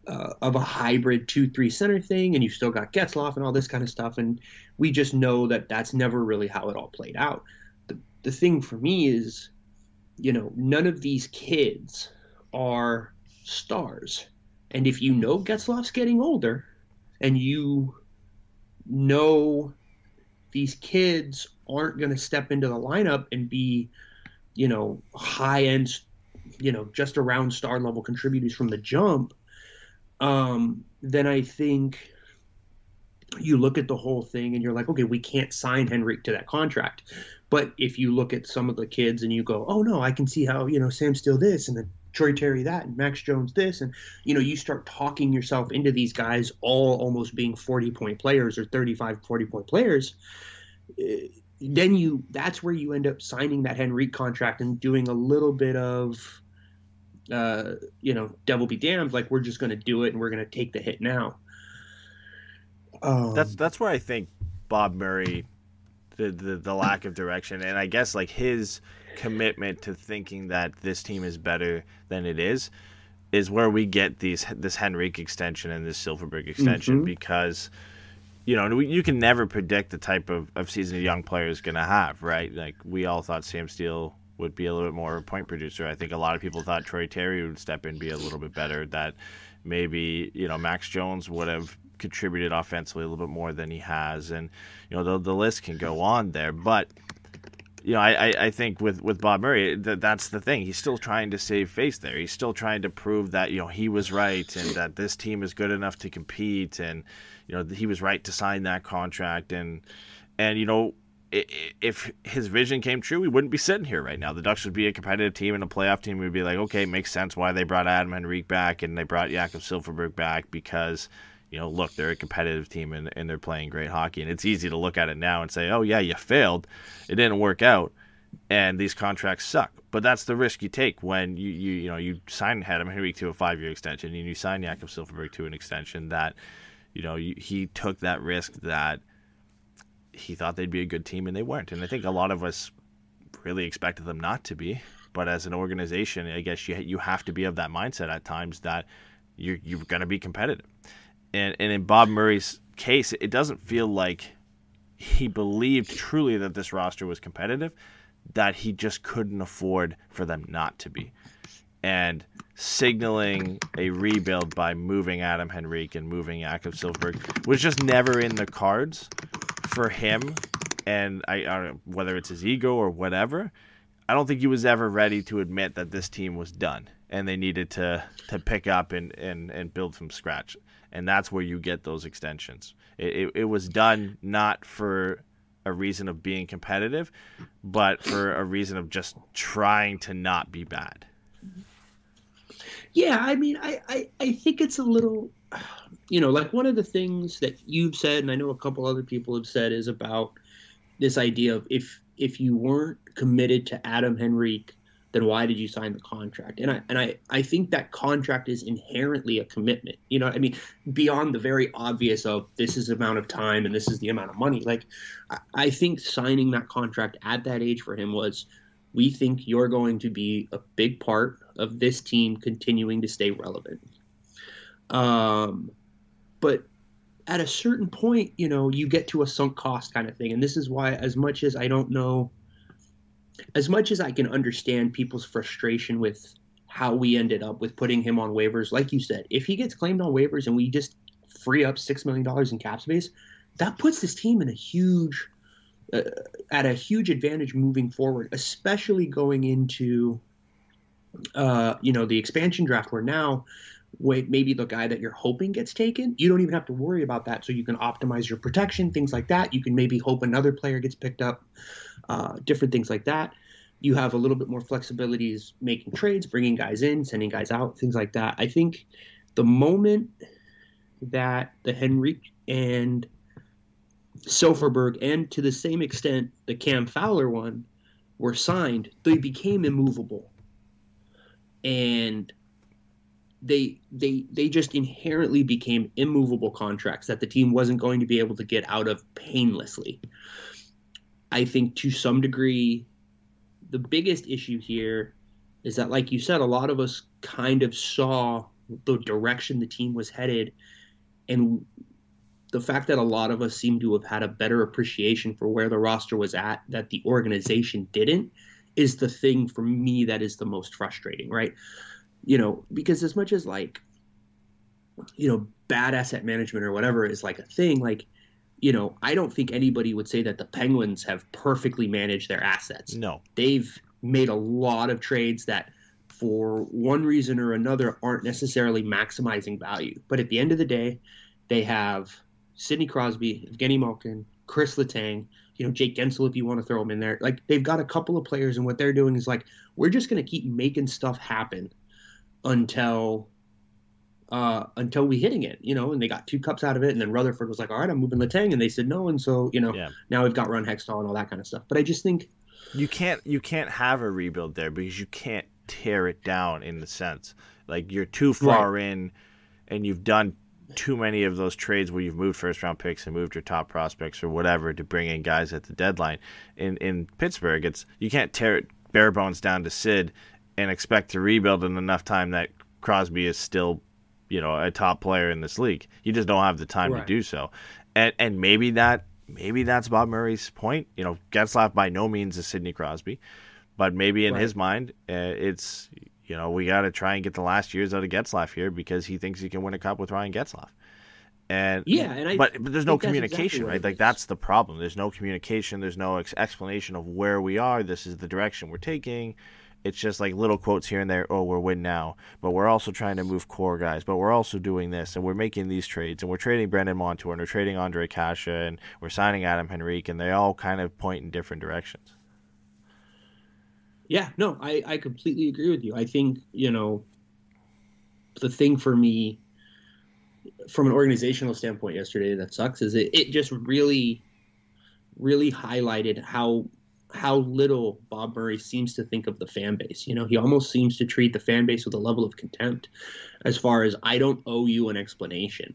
uh, of a hybrid two-three center thing, and you've still got Getzlaf and all this kind of stuff. And we just know that that's never really how it all played out. The the thing for me is, you know, none of these kids are stars. And if you know Getzlaf's getting older and you know these kids aren't going to step into the lineup and be, you know, high end, you know, just around star level contributors from the jump, um, then I think you look at the whole thing and you're like, okay, we can't sign Henrique to that contract. But if you look at some of the kids and you go, oh no, I can see how, you know, Sam Steel this and then Troy Terry that and Max Jones this and you know you start talking yourself into these guys all almost being 40 point players or 35 40 point players eh, then you that's where you end up signing that Henrique contract and doing a little bit of uh, you know devil be damned like we're just going to do it and we're going to take the hit now. Um, that's that's where I think Bob Murray the, the the lack of direction and I guess like his commitment to thinking that this team is better than it is is where we get these this Henrique extension and this Silfverberg extension mm-hmm. because you know you can never predict the type of, of season a young player is going to have right? Like we all thought Sam Steel would be a little bit more of a point producer. I think a lot of people thought Troy Terry would step in and be a little bit better that maybe you know Max Jones would have contributed offensively a little bit more than he has. And you know the, the list can go on there. But you know, I, I think with, with Bob Murray, that that's the thing. He's still trying to save face there. He's still trying to prove that you know he was right and that this team is good enough to compete, and you know he was right to sign that contract, and and you know if his vision came true, we wouldn't be sitting here right now. The Ducks would be a competitive team and a playoff team. We'd be like, okay, makes sense why they brought Adam Henrique back and they brought Jakob Silfverberg back because you know, look, they're a competitive team and, and they're playing great hockey. And it's easy to look at it now and say, oh, yeah, you failed. It didn't work out. And these contracts suck. But that's the risk you take when you, you, you know, you sign Adam Henrique to a five year extension and you sign Jakob Silfverberg to an extension that, you know, you, he took that risk that he thought they'd be a good team and they weren't. And I think a lot of us really expected them not to be. But as an organization, I guess you you have to be of that mindset at times that you're you're going to be competitive and and in Bob Murray's case, it doesn't feel like he believed truly that this roster was competitive, that he just couldn't afford for them not to be. And signaling a rebuild by moving Adam Henrique and moving Jakob Silfverberg was just never in the cards for him. And I, I don't know whether it's his ego or whatever. I don't think he was ever ready to admit that this team was done and they needed to to pick up and, and, and build from scratch and that's where you get those extensions. It, it, it, was done not for a reason of being competitive, but for a reason of just trying to not be bad. Yeah, I mean, I, I, I think it's a little, you know, like one of the things that you've said, and I know a couple other people have said, is about this idea of if if you weren't committed to Adam Henrique then why did you sign the contract? And I and I, I think that contract is inherently a commitment. You know, I mean, beyond the very obvious of this is the amount of time and this is the amount of money. Like, I, I think signing that contract at that age for him was, we think you're going to be a big part of this team continuing to stay relevant. Um, but at a certain point, you know, you get to a sunk cost kind of thing, and this is why, as much as I don't know as much as I can understand people's frustration with how we ended up with putting him on waivers, like you said, if he gets claimed on waivers and we just free up six million dollars in cap space, that puts this team in a huge, uh, at a huge advantage moving forward, especially going into, uh, you know, the expansion draft where now wait, maybe the guy that you're hoping gets taken, you don't even have to worry about that. So you can optimize your protection, things like that. You can maybe hope another player gets picked up, uh, different things like that. You have a little bit more flexibilities making trades, bringing guys in, sending guys out, things like that. I think the moment that the Henrique and Silfverberg, and to the same extent the Cam Fowler one, were signed, they became immovable. And they they they just inherently became immovable contracts that the team wasn't going to be able to get out of painlessly. I think to some degree the biggest issue here is that like you said a lot of us kind of saw the direction the team was headed and the fact that a lot of us seem to have had a better appreciation for where the roster was at that the organization didn't is the thing for me that is the most frustrating right? You know, because as much as like, you know, bad asset management or whatever is like a thing, like, you know, I don't think anybody would say that the Penguins have perfectly managed their assets. No. They've made a lot of trades that for one reason or another aren't necessarily maximizing value. But at the end of the day, they have Sidney Crosby, Evgeny Malkin, Chris Letang, you know, Jake Guentzel if you want to throw him in there. Like they've got a couple of players and what they're doing is like we're just going to keep making stuff happen until uh, until we hitting it, you know, and they got two cups out of it, and then Rutherford was like, "All right, I'm moving Letang," and they said no, and so you know, yeah. now we've got Ron Hextall and all that kind of stuff. But I just think you can't you can't have a rebuild there because you can't tear it down in the sense like you're too far right. in, and you've done too many of those trades where you've moved first round picks and moved your top prospects or whatever to bring in guys at the deadline. In in Pittsburgh, it's you can't tear it bare bones down to Sid and expect to rebuild in enough time that Crosby is still, you know, a top player in this league. You just don't have the time right. to do so. And and maybe that maybe that's Bob Murray's point. You know, Getzlaf by no means is Sidney Crosby, but maybe in right. his mind, uh, it's you know we got to try and get the last years out of Getzlaf here because he thinks he can win a cup with Ryan Getzlaf. And yeah, and I but but there's no communication, exactly right? Like that's the problem. There's no communication. There's no ex- explanation of where we are. This is the direction we're taking it's just like little quotes here and there. Oh, we're win now, but we're also trying to move core guys. But we're also doing this, and we're making these trades, and we're trading Brandon Montour, and we're trading Ondrej Kase, and we're signing Adam Henrique, and they all kind of point in different directions. Yeah, no, I I completely agree with you. I think you know the thing for me from an organizational standpoint yesterday that sucks is it, it just really really highlighted how how little Bob Murray seems to think of the fan base. You know, he almost seems to treat the fan base with a level of contempt as far as I don't owe you an explanation.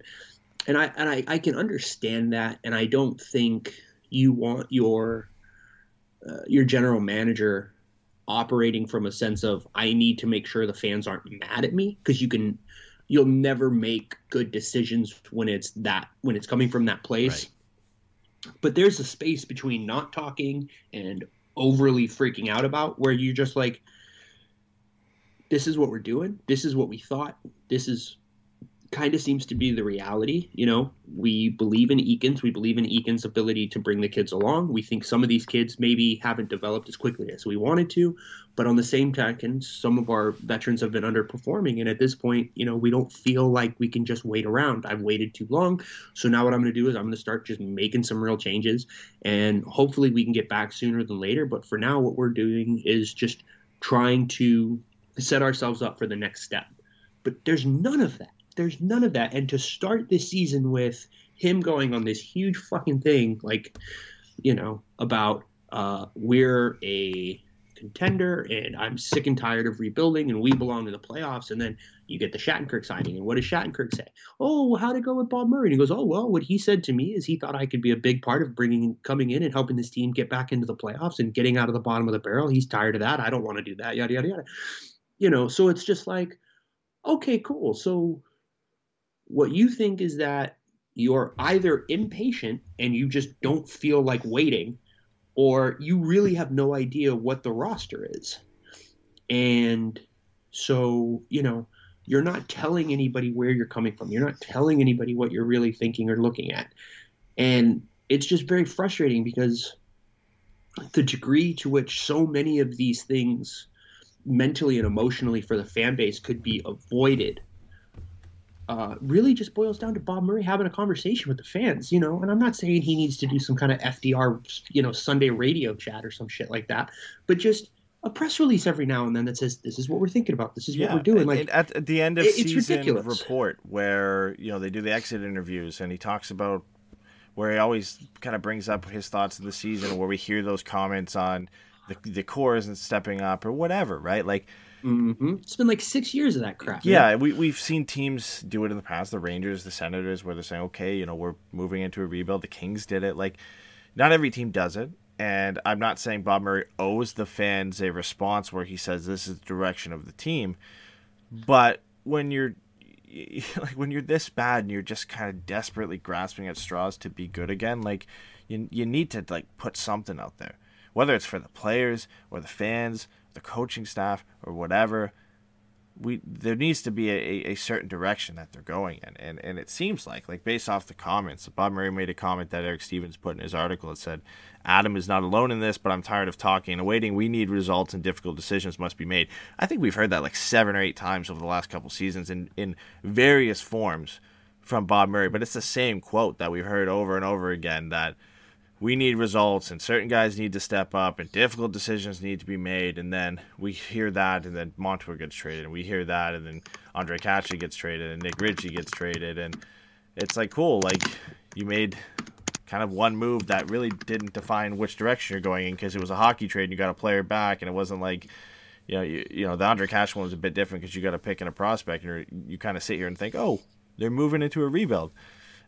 And I and I, I can understand that and I don't think you want your uh, your general manager operating from a sense of I need to make sure the fans aren't mad at me because you can you'll never make good decisions when it's that when it's coming from that place. Right but there's a space between not talking and overly freaking out about where you're just like this is what we're doing this is what we thought this is kind of seems to be the reality. You know, we believe in Eakins. We believe in Eakins' ability to bring the kids along. We think some of these kids maybe haven't developed as quickly as we wanted to, but on the same token, some of our veterans have been underperforming. And at this point, you know, we don't feel like we can just wait around. I've waited too long. So now what I'm going to do is I'm going to start just making some real changes. And hopefully we can get back sooner than later. But for now, what we're doing is just trying to set ourselves up for the next step. But there's none of that there's none of that. And to start this season with him going on this huge fucking thing, like, you know, about uh, we're a contender and I'm sick and tired of rebuilding and we belong to the playoffs. And then you get the Shattenkirk signing. And what does Shattenkirk say? Oh, well, how'd it go with Bob Murray? And he goes, Oh, well, what he said to me is he thought I could be a big part of bringing, coming in and helping this team get back into the playoffs and getting out of the bottom of the barrel. He's tired of that. I don't want to do that. Yada, yada, yada. You know, so it's just like, okay, cool. So what you think is that you're either impatient and you just don't feel like waiting, or you really have no idea what the roster is. And so, you know, you're not telling anybody where you're coming from. You're not telling anybody what you're really thinking or looking at. And it's just very frustrating because the degree to which so many of these things mentally and emotionally for the fan base could be avoided uh, really just boils down to Bob Murray having a conversation with the fans, you know. And I'm not saying he needs to do some kind of FDR, you know, Sunday radio chat or some shit like that, but just a press release every now and then that says this is what we're thinking about, this is yeah, what we're doing. Like at, at the end of it- season ridiculous. report, where you know they do the exit interviews, and he talks about where he always kind of brings up his thoughts of the season, where we hear those comments on the the core isn't stepping up or whatever, right? Like mhm. it's been like six years of that crap. Yeah, we we've seen teams do it in the past. The Rangers, the Senators, where they're saying, "Okay, you know, we're moving into a rebuild." The Kings did it. Like, not every team does it, and I'm not saying Bob Murray owes the fans a response where he says this is the direction of the team, but when you're like when you're this bad and you're just kind of desperately grasping at straws to be good again, like you you need to like put something out there, whether it's for the players or the fans, the coaching staff or whatever we there needs to be a, a, certain direction that they're going in. And and it seems like like based off the comments bob murray made a comment that eric stephens put in his article that said adam is not alone in this but i'm tired of talking and waiting. We need results and difficult decisions must be made. I think we've heard that like seven or eight times over the last couple seasons in in various forms from bob murray but it's the same quote that we've heard over and over again that we need results and certain guys need to step up and difficult decisions need to be made. And then we hear that and then Montour gets traded and we hear that and then Ondrej Kase gets traded and Nick Ritchie gets traded. And it's like cool like you made kind of one move that really didn't define which direction you're going in because it was a hockey trade and you got a player back and it wasn't like you know you, you know the Ondrej Kase one was a bit different because you got to pick and a prospect and you kind of sit here and think oh they're moving into a rebuild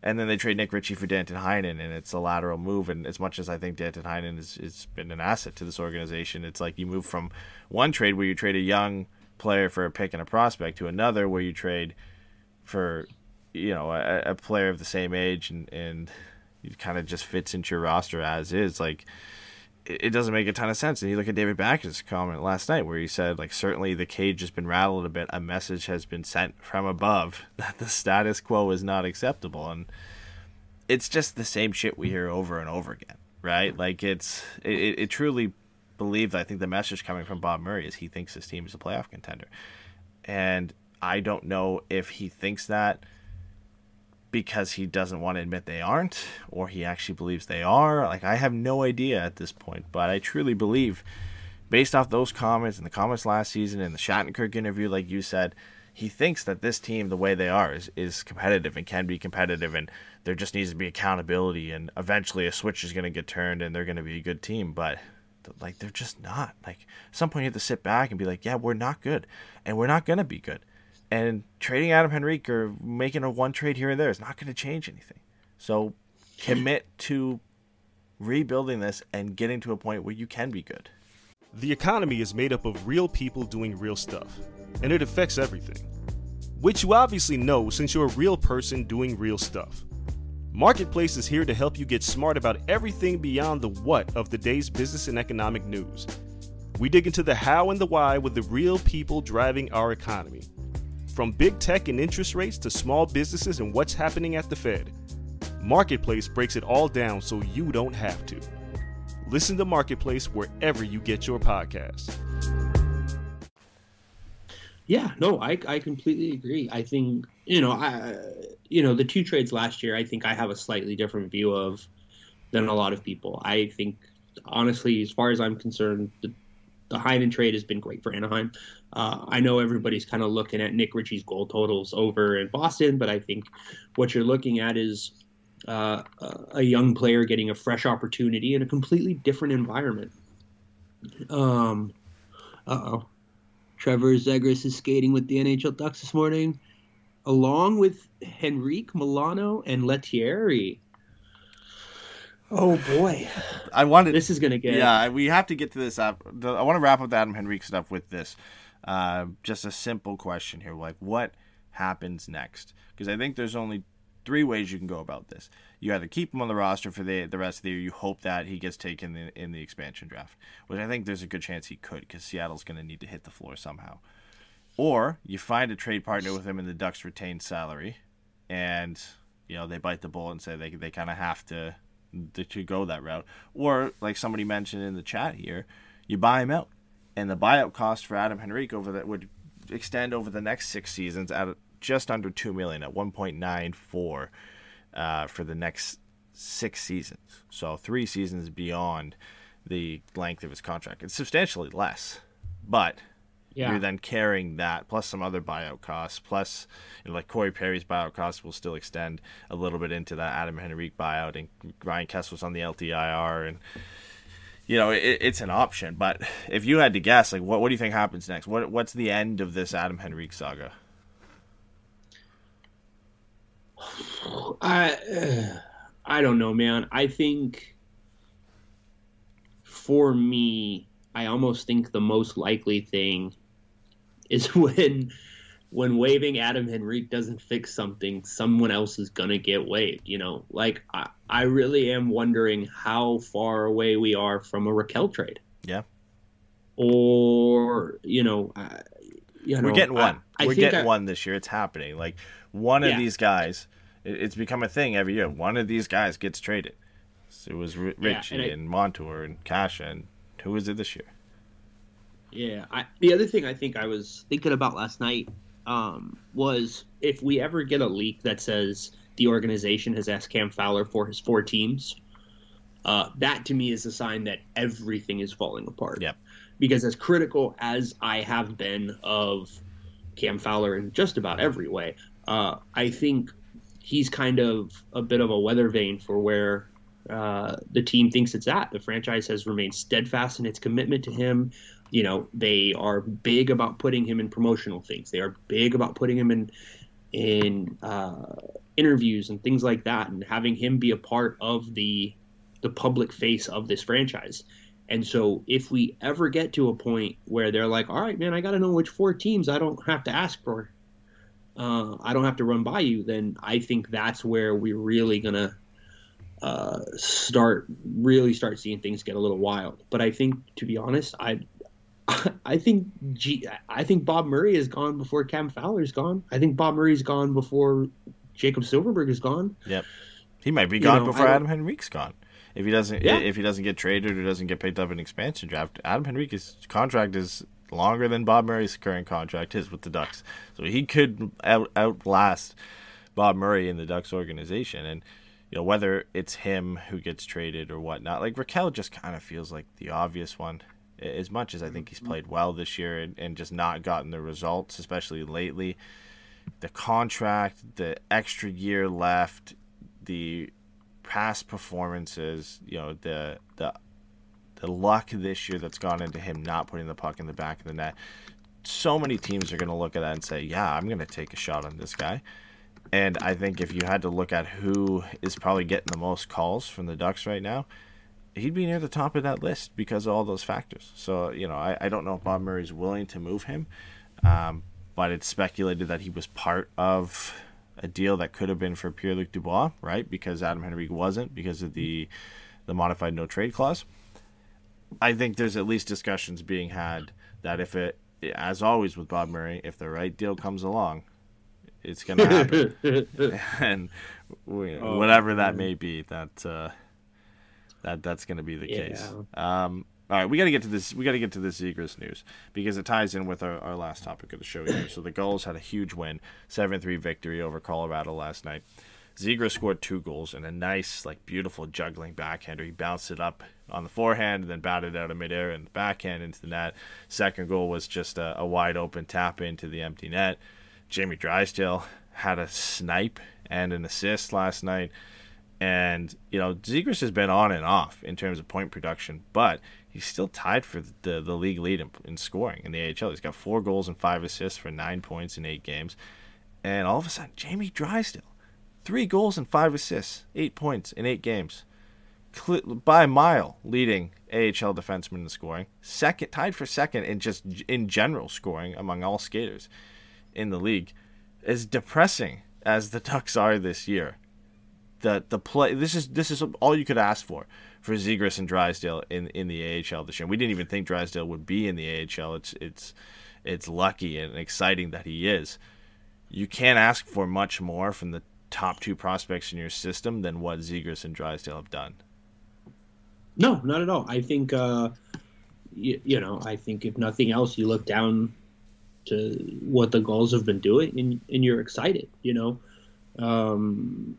and then they trade Nick Ritchie for Danton Heinen, and it's a lateral move. And as much as I think Danton Heinen has, been an asset to this organization, it's like you move from one trade where you trade a young player for a pick and a prospect to another where you trade for, you know, a, a player of the same age and, and it kind of just fits into your roster as is. Like, it doesn't make a ton of sense. And you look at David Backes' comment last night where he said, like, certainly the cage has been rattled a bit. A message has been sent from above that the status quo is not acceptable. And it's just the same shit we hear over and over again, right? Like, it's, it, it, it truly believed, I think the message coming from Bob Murray is he thinks his team is a playoff contender. And I don't know if he thinks that because he doesn't want to admit they aren't or he actually believes they are. Like I have no idea at this point, but I truly believe based off those comments and the comments last season and the Shattenkirk interview like you said, he thinks that this team the way they are is, is competitive and can be competitive and there just needs to be accountability and eventually a switch is going to get turned and they're going to be a good team, but like they're just not. Like at some point you have to sit back and be like, yeah, we're not good and we're not going to be good. And trading Adam Henrique or making a one trade here and there is not going to change anything. So commit to rebuilding this and getting to a point where you can be good. The economy is made up of real people doing real stuff, and it affects everything. Which you obviously know since you're a real person doing real stuff. Marketplace is here to help you get smart about everything beyond the what of the day's business and economic news. We dig into the how and the why with the real people driving our economy. From big tech and interest rates to small businesses and what's happening at the Fed, Marketplace breaks it all down so you don't have to. Listen to Marketplace wherever you get your podcasts. Yeah, no, I I completely agree. I think you know I you know the two trades last year. I think I have a slightly different view of than a lot of people. I think honestly, as far as I'm concerned, the the Heinen trade has been great for Anaheim. Uh, I know everybody's kind of looking at Nick Ritchie's goal totals over in Boston, but I think what you're looking at is uh, a young player getting a fresh opportunity in a completely different environment. Um, uh oh. Trevor Zegras is skating with the NHL Ducks this morning, along with Henrique Milano and Lettieri. Oh boy, I wanted this is gonna get. Yeah, we have to get to this. Up. I want to wrap up the Adam Henrique stuff with this. Uh, just a simple question here, like what happens next? Because I think there's only three ways you can go about this. You either keep him on the roster for the the rest of the year. You hope that he gets taken in, in the expansion draft, which I think there's a good chance he could, because Seattle's going to need to hit the floor somehow. Or you find a trade partner with him in the Ducks' retained salary, and you know they bite the bullet and say they they kind of have to to go that route. Or like somebody mentioned in the chat here, you buy him out, and the buyout cost for Adam Henrique over that would extend over the next six seasons at just under two million at one point nine four uh, for the next six seasons. So three seasons beyond the length of his contract. It's substantially less, but Yeah. you're then carrying that plus some other buyout costs, plus you know, like Corey Perry's buyout costs will still extend a little bit into that Adam Henrique buyout, and Ryan Kesler's on the LTIR, and you know it, it's an option. But if you had to guess, like what what do you think happens next? What what's the end of this Adam Henrique saga? I uh, I don't know, man. I think for me, I almost think the most likely thing is when when waving Adam Henrique doesn't fix something, someone else is gonna get waived. You know, like I, I really am wondering how far away we are from a Rakell trade. Yeah. Or you know, I, you know We're getting one. I We're getting one this year. It's happening. Like one of these guys, it, it's become a thing every year. One of these guys gets traded. So it was R- Yeah, Ritchie and I- and Montour and Kase, and who was it this year? Yeah. I, the other thing I think I was thinking about last night um, was if we ever get a leak that says the organization has asked Cam Fowler for his four teams, uh, that to me is a sign that everything is falling apart. Yep. Because as critical as I have been of Cam Fowler in just about every way, uh, I think he's kind of a bit of a weather vane for where uh, the team thinks it's at. The franchise has remained steadfast in its commitment to him. You know, they are big about putting him in promotional things. They are big about putting him in in uh, interviews and things like that, and having him be a part of the the public face of this franchise. And so, if we ever get to a point where they're like, "All right, man, I got to know which four teams I don't have to ask for, uh, I don't have to run by you," then I think that's where we're really gonna uh, start really start seeing things get a little wild. But I think, to be honest, I I think G, I think Bob Murray is gone before Cam Fowler's gone. I think Bob Murray's gone before Jacob Silfverberg is gone. He might be You gone know, before Adam Henrique's gone. If he doesn't, Yeah. if he doesn't get traded or doesn't get picked up in expansion draft, Adam Henrique's contract is longer than Bob Murray's current contract is with the Ducks. So he could out, outlast Bob Murray in the Ducks organization. And you know whether it's him who gets traded or whatnot. Like Rakell just kind of feels like the obvious one. As much as I think he's mm-hmm. played well this year and, and just not gotten the results, especially lately, the contract, the extra year left, the past performances, you know, the the the luck this year that's gone into him not putting the puck in the back of the net. So many teams are going to look at that and say, "Yeah, I'm going to take a shot on this guy." And I think if you had to look at who is probably getting the most calls from the Ducks right now, he'd be near the top of that list because of all those factors. So, you know, I, I don't know if Bob Murray's willing to move him, um, but it's speculated that he was part of a deal that could have been for Pierre Luc Dubois, right? Because Adam Henrique wasn't because of the the modified no trade clause. I think there's at least discussions being had that if it, as always with Bob Murray, if the right deal comes along, it's going to happen and we- Oh, whatever that may be, that uh, that that's going to be the case. Um, all right, we got to get to this. We got to get to this Zegras news because it ties in with our, our last topic of the show here. So the Gulls had a huge win, seven three victory over Colorado last night. Zegras scored two goals and a nice, like, beautiful juggling backhander. He bounced it up on the forehand and then batted out of midair and the backhand into the net. Second goal was just a, a wide open tap into the empty net. Jamie Drysdale had a snipe and an assist last night. And, you know, Zegras has been on and off in terms of point production, but he's still tied for the, the league lead in, in scoring in the AHL. He's got four goals and five assists for nine points in eight games. And all of a sudden, Jamie Drysdale, three goals and five assists, eight points in eight games. By mile, leading AHL defenseman in scoring. Second, tied for second in just in general scoring among all skaters in the league. As depressing as the Ducks are this year, the the play this is this is all you could ask for for Zegras and Drysdale in in the AHL this year. We didn't even think Drysdale would be in the AHL. It's it's it's lucky and exciting that he is. You can't ask for much more from the top two prospects in your system than what Zegras and Drysdale have done. No, not at all. I think, uh, you, you know, I think if nothing else, you look down to what the Gulls have been doing, and, and you're excited, you know. Um,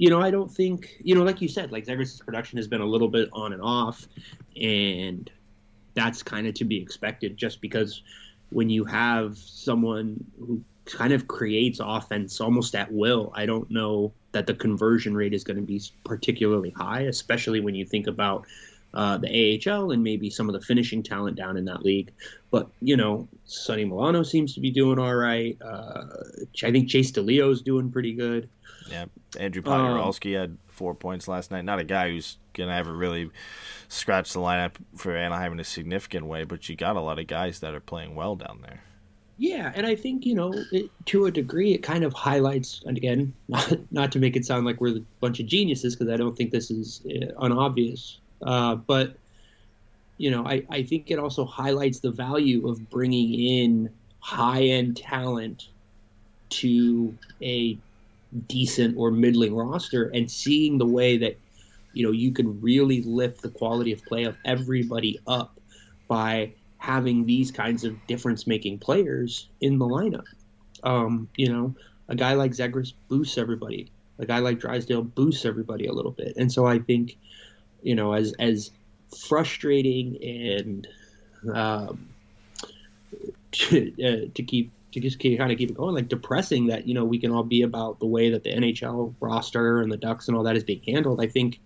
you know, I don't think, you know, like you said, like Zegras' production has been a little bit on and off, and that's kind of to be expected just because when you have someone who kind of creates offense almost at will, I don't know that the conversion rate is going to be particularly high, especially when you think about uh, the AHL and maybe some of the finishing talent down in that league. But you know, Sonny Milano seems to be doing all right. Uh, I think Chase DeLeo is doing pretty good. Yeah, Andrew Poturalski um, had four points last night. Not a guy who's gonna ever really scratch the lineup for Anaheim in a significant way, but you got a lot of guys that are playing well down there. Yeah, and I think you know, it, to a degree, it kind of highlights. And again, not, not to make it sound like we're a bunch of geniuses, because I don't think this is uh, unobvious. Uh, but you know, I, I think it also highlights the value of bringing in high end talent to a decent or middling roster and seeing the way that you know you can really lift the quality of play of everybody up by having these kinds of difference making players in the lineup. Um, you know, a guy like Zegras boosts everybody. A guy like Drysdale boosts everybody a little bit. And so I think you know, as as frustrating and um, to, uh, to keep to just kind of keep it going, like depressing that you know we can all be about the way that the NHL roster and the Ducks and all that is being handled. I think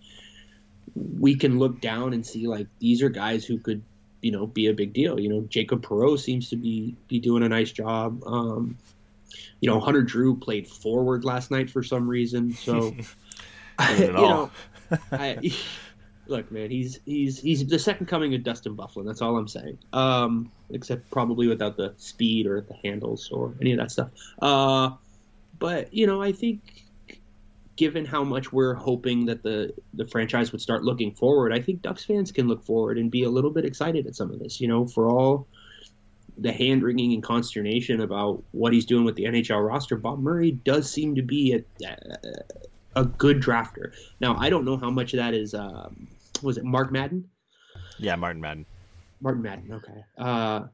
we can look down and see like these are guys who could you know be a big deal. You know, Jacob Perreault seems to be be doing a nice job. Um, you know, Hunter Drew played forward last night for some reason, so I, you know, I, look, man, he's he's he's the second coming of Dustin Byfuglien. That's all I'm saying. Um, except probably without the speed or the handles or any of that stuff. Uh, but you know, I think given how much we're hoping that the the franchise would start looking forward, I think Ducks fans can look forward and be a little bit excited at some of this. You know, for all the hand wringing and consternation about what he's doing with the NHL roster, Bob Murray does seem to be a, a, good drafter. Now, I don't know how much of that is um, was it Mark Madden? Yeah, Martin Madden. Martin Madden. Okay. Uh,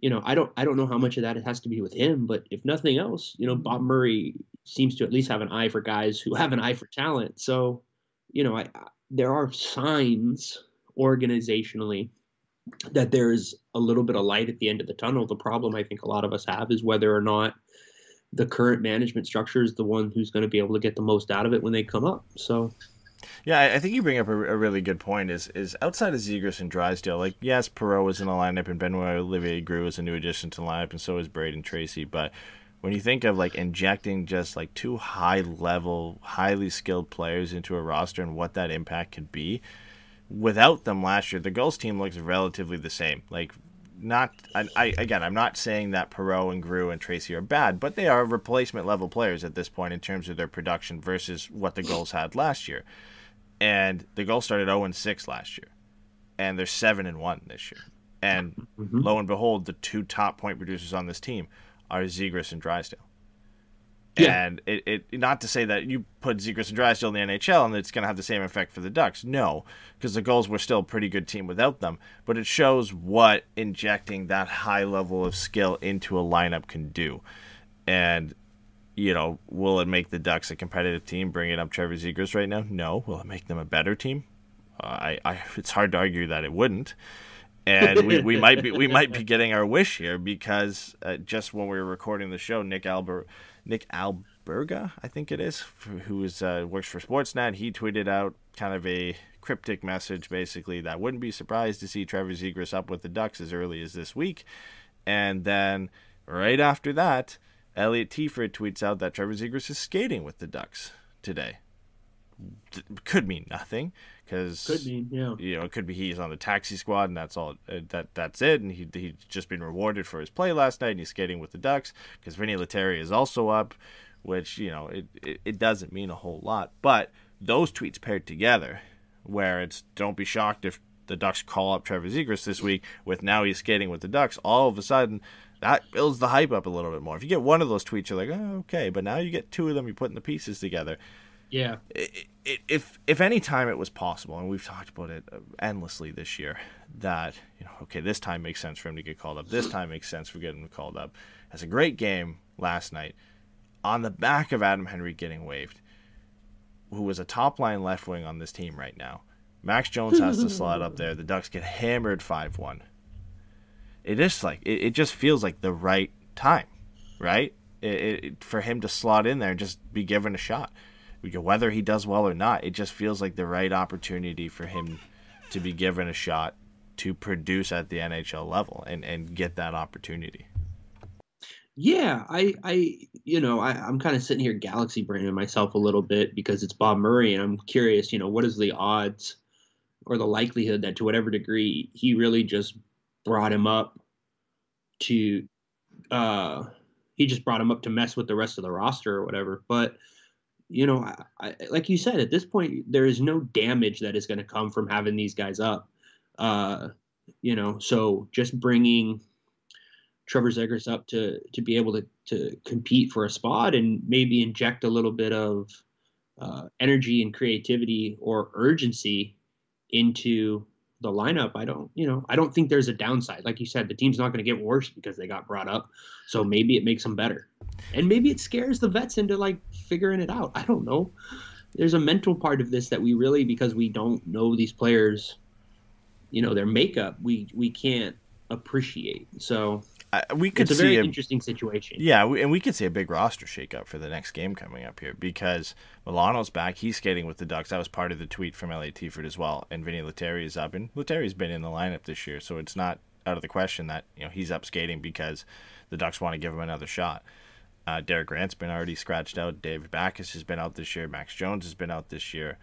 you know, I don't I don't know how much of that it has to be with him, but if nothing else, you know, Bob Murray seems to at least have an eye for guys who have an eye for talent. So, you know, I, I there are signs organizationally that there's a little bit of light at the end of the tunnel. The problem I think a lot of us have is whether or not the current management structure is the one who's going to be able to get the most out of it when they come up. So yeah, I think you bring up a, a, really good point. Is is outside of Zegras and Drysdale, like yes, Perreault was in the lineup, and Benoit Olivier Groulx is a new addition to the lineup, and so is Brayden Tracey. But when you think of like injecting just like two high level, highly skilled players into a roster and what that impact could be, without them last year, the Gulls team looks relatively the same. Like not I, I, again I'm not saying that Perreault and Groulx and Tracey are bad, but they are replacement level players at this point in terms of their production versus what the Gulls had last year. And the Gulls started 0 and 6 last year. And they're 7 and 1 this year. And mm-hmm. lo and behold, the two top point producers on this team are Zegras and Drysdale. Yeah. And it, it not to say that you put Zegras and Drysdale in the NHL and it's going to have the same effect for the Ducks. No, because the Gulls were still a pretty good team without them. But it shows what injecting that high level of skill into a lineup can do. And, you know, will it make the Ducks a competitive team bringing up Trevor Zegras right now? No. Will it make them a better team? Uh, I, I, it's hard to argue that it wouldn't and we, we might be we might be getting our wish here because uh, just when we were recording the show, Nick Albert Nick Alberga, I think it is, who is uh, works for Sportsnet. He tweeted out kind of a cryptic message, basically that wouldn't be surprised to see Trevor Zegras up with the Ducks as early as this week. And then right after that, Elliott Teaford tweets out that Trevor Zegras is skating with the Ducks today. Could mean nothing because could mean yeah. You know, it could be he's on the taxi squad and that's all. Uh, that that's it, and he he's just been rewarded for his play last night. and He's skating with the Ducks because Vinni Lettieri is also up, which you know it, it it doesn't mean a whole lot, but those tweets paired together, where it's don't be shocked if the Ducks call up Trevor Zegras this week with now he's skating with the Ducks. All of a sudden, that builds the hype up a little bit more. If you get one of those tweets, you're like, oh, okay, but now you get two of them, you're putting the pieces together Yeah. It, it, if if any time it was possible, and we've talked about it uh, endlessly this year, that you know, okay, this time makes sense for him to get called up. This mm-hmm. time makes sense for getting him called up. Has a great game last night, on the back of Adam Henrique getting waived, who was a top line left wing on this team right now. Max Jones has to slot up there. The Ducks get hammered five one. It is like it, it just feels like the right time, right? It, it, for him to slot in there and just be given a shot. Whether he does well or not, it just feels like the right opportunity for him to be given a shot to produce at the NHL level and, and get that opportunity. Yeah, I, I, you know, I, I'm kind of sitting here galaxy braining myself a little bit because it's Bob Murray, and I'm curious, you know, what is the odds or the likelihood that to whatever degree he really just brought him up to, uh, he just brought him up to mess with the rest of the roster or whatever. But you know, I, I, like you said, at this point, there is no damage that is going to come from having these guys up. Uh, you know, so just bringing Trevor Zegras up to to be able to to compete for a spot and maybe inject a little bit of uh, energy and creativity or urgency into the lineup. I don't, you know, I don't think there's a downside. Like you said, the team's not going to get worse because they got brought up. So maybe it makes them better, and maybe it scares the vets into like figuring it out. I don't know. There's a mental part of this that we really, because we don't know these players, you know, their makeup, we we can't appreciate. So uh, we could it's a see very a, interesting situation. Yeah, we, and we could see a big roster shakeup for the next game coming up here because Milano's back. He's skating with the Ducks. That was part of the tweet from Elliott Teaford as well. And Vinny Lettieri is up, and Lettieri's been in the lineup this year, so it's not out of the question that you know he's up skating because the Ducks want to give him another shot. Uh, Derek Grant's been already scratched out. David Backes has been out this year. Max Jones has been out this year.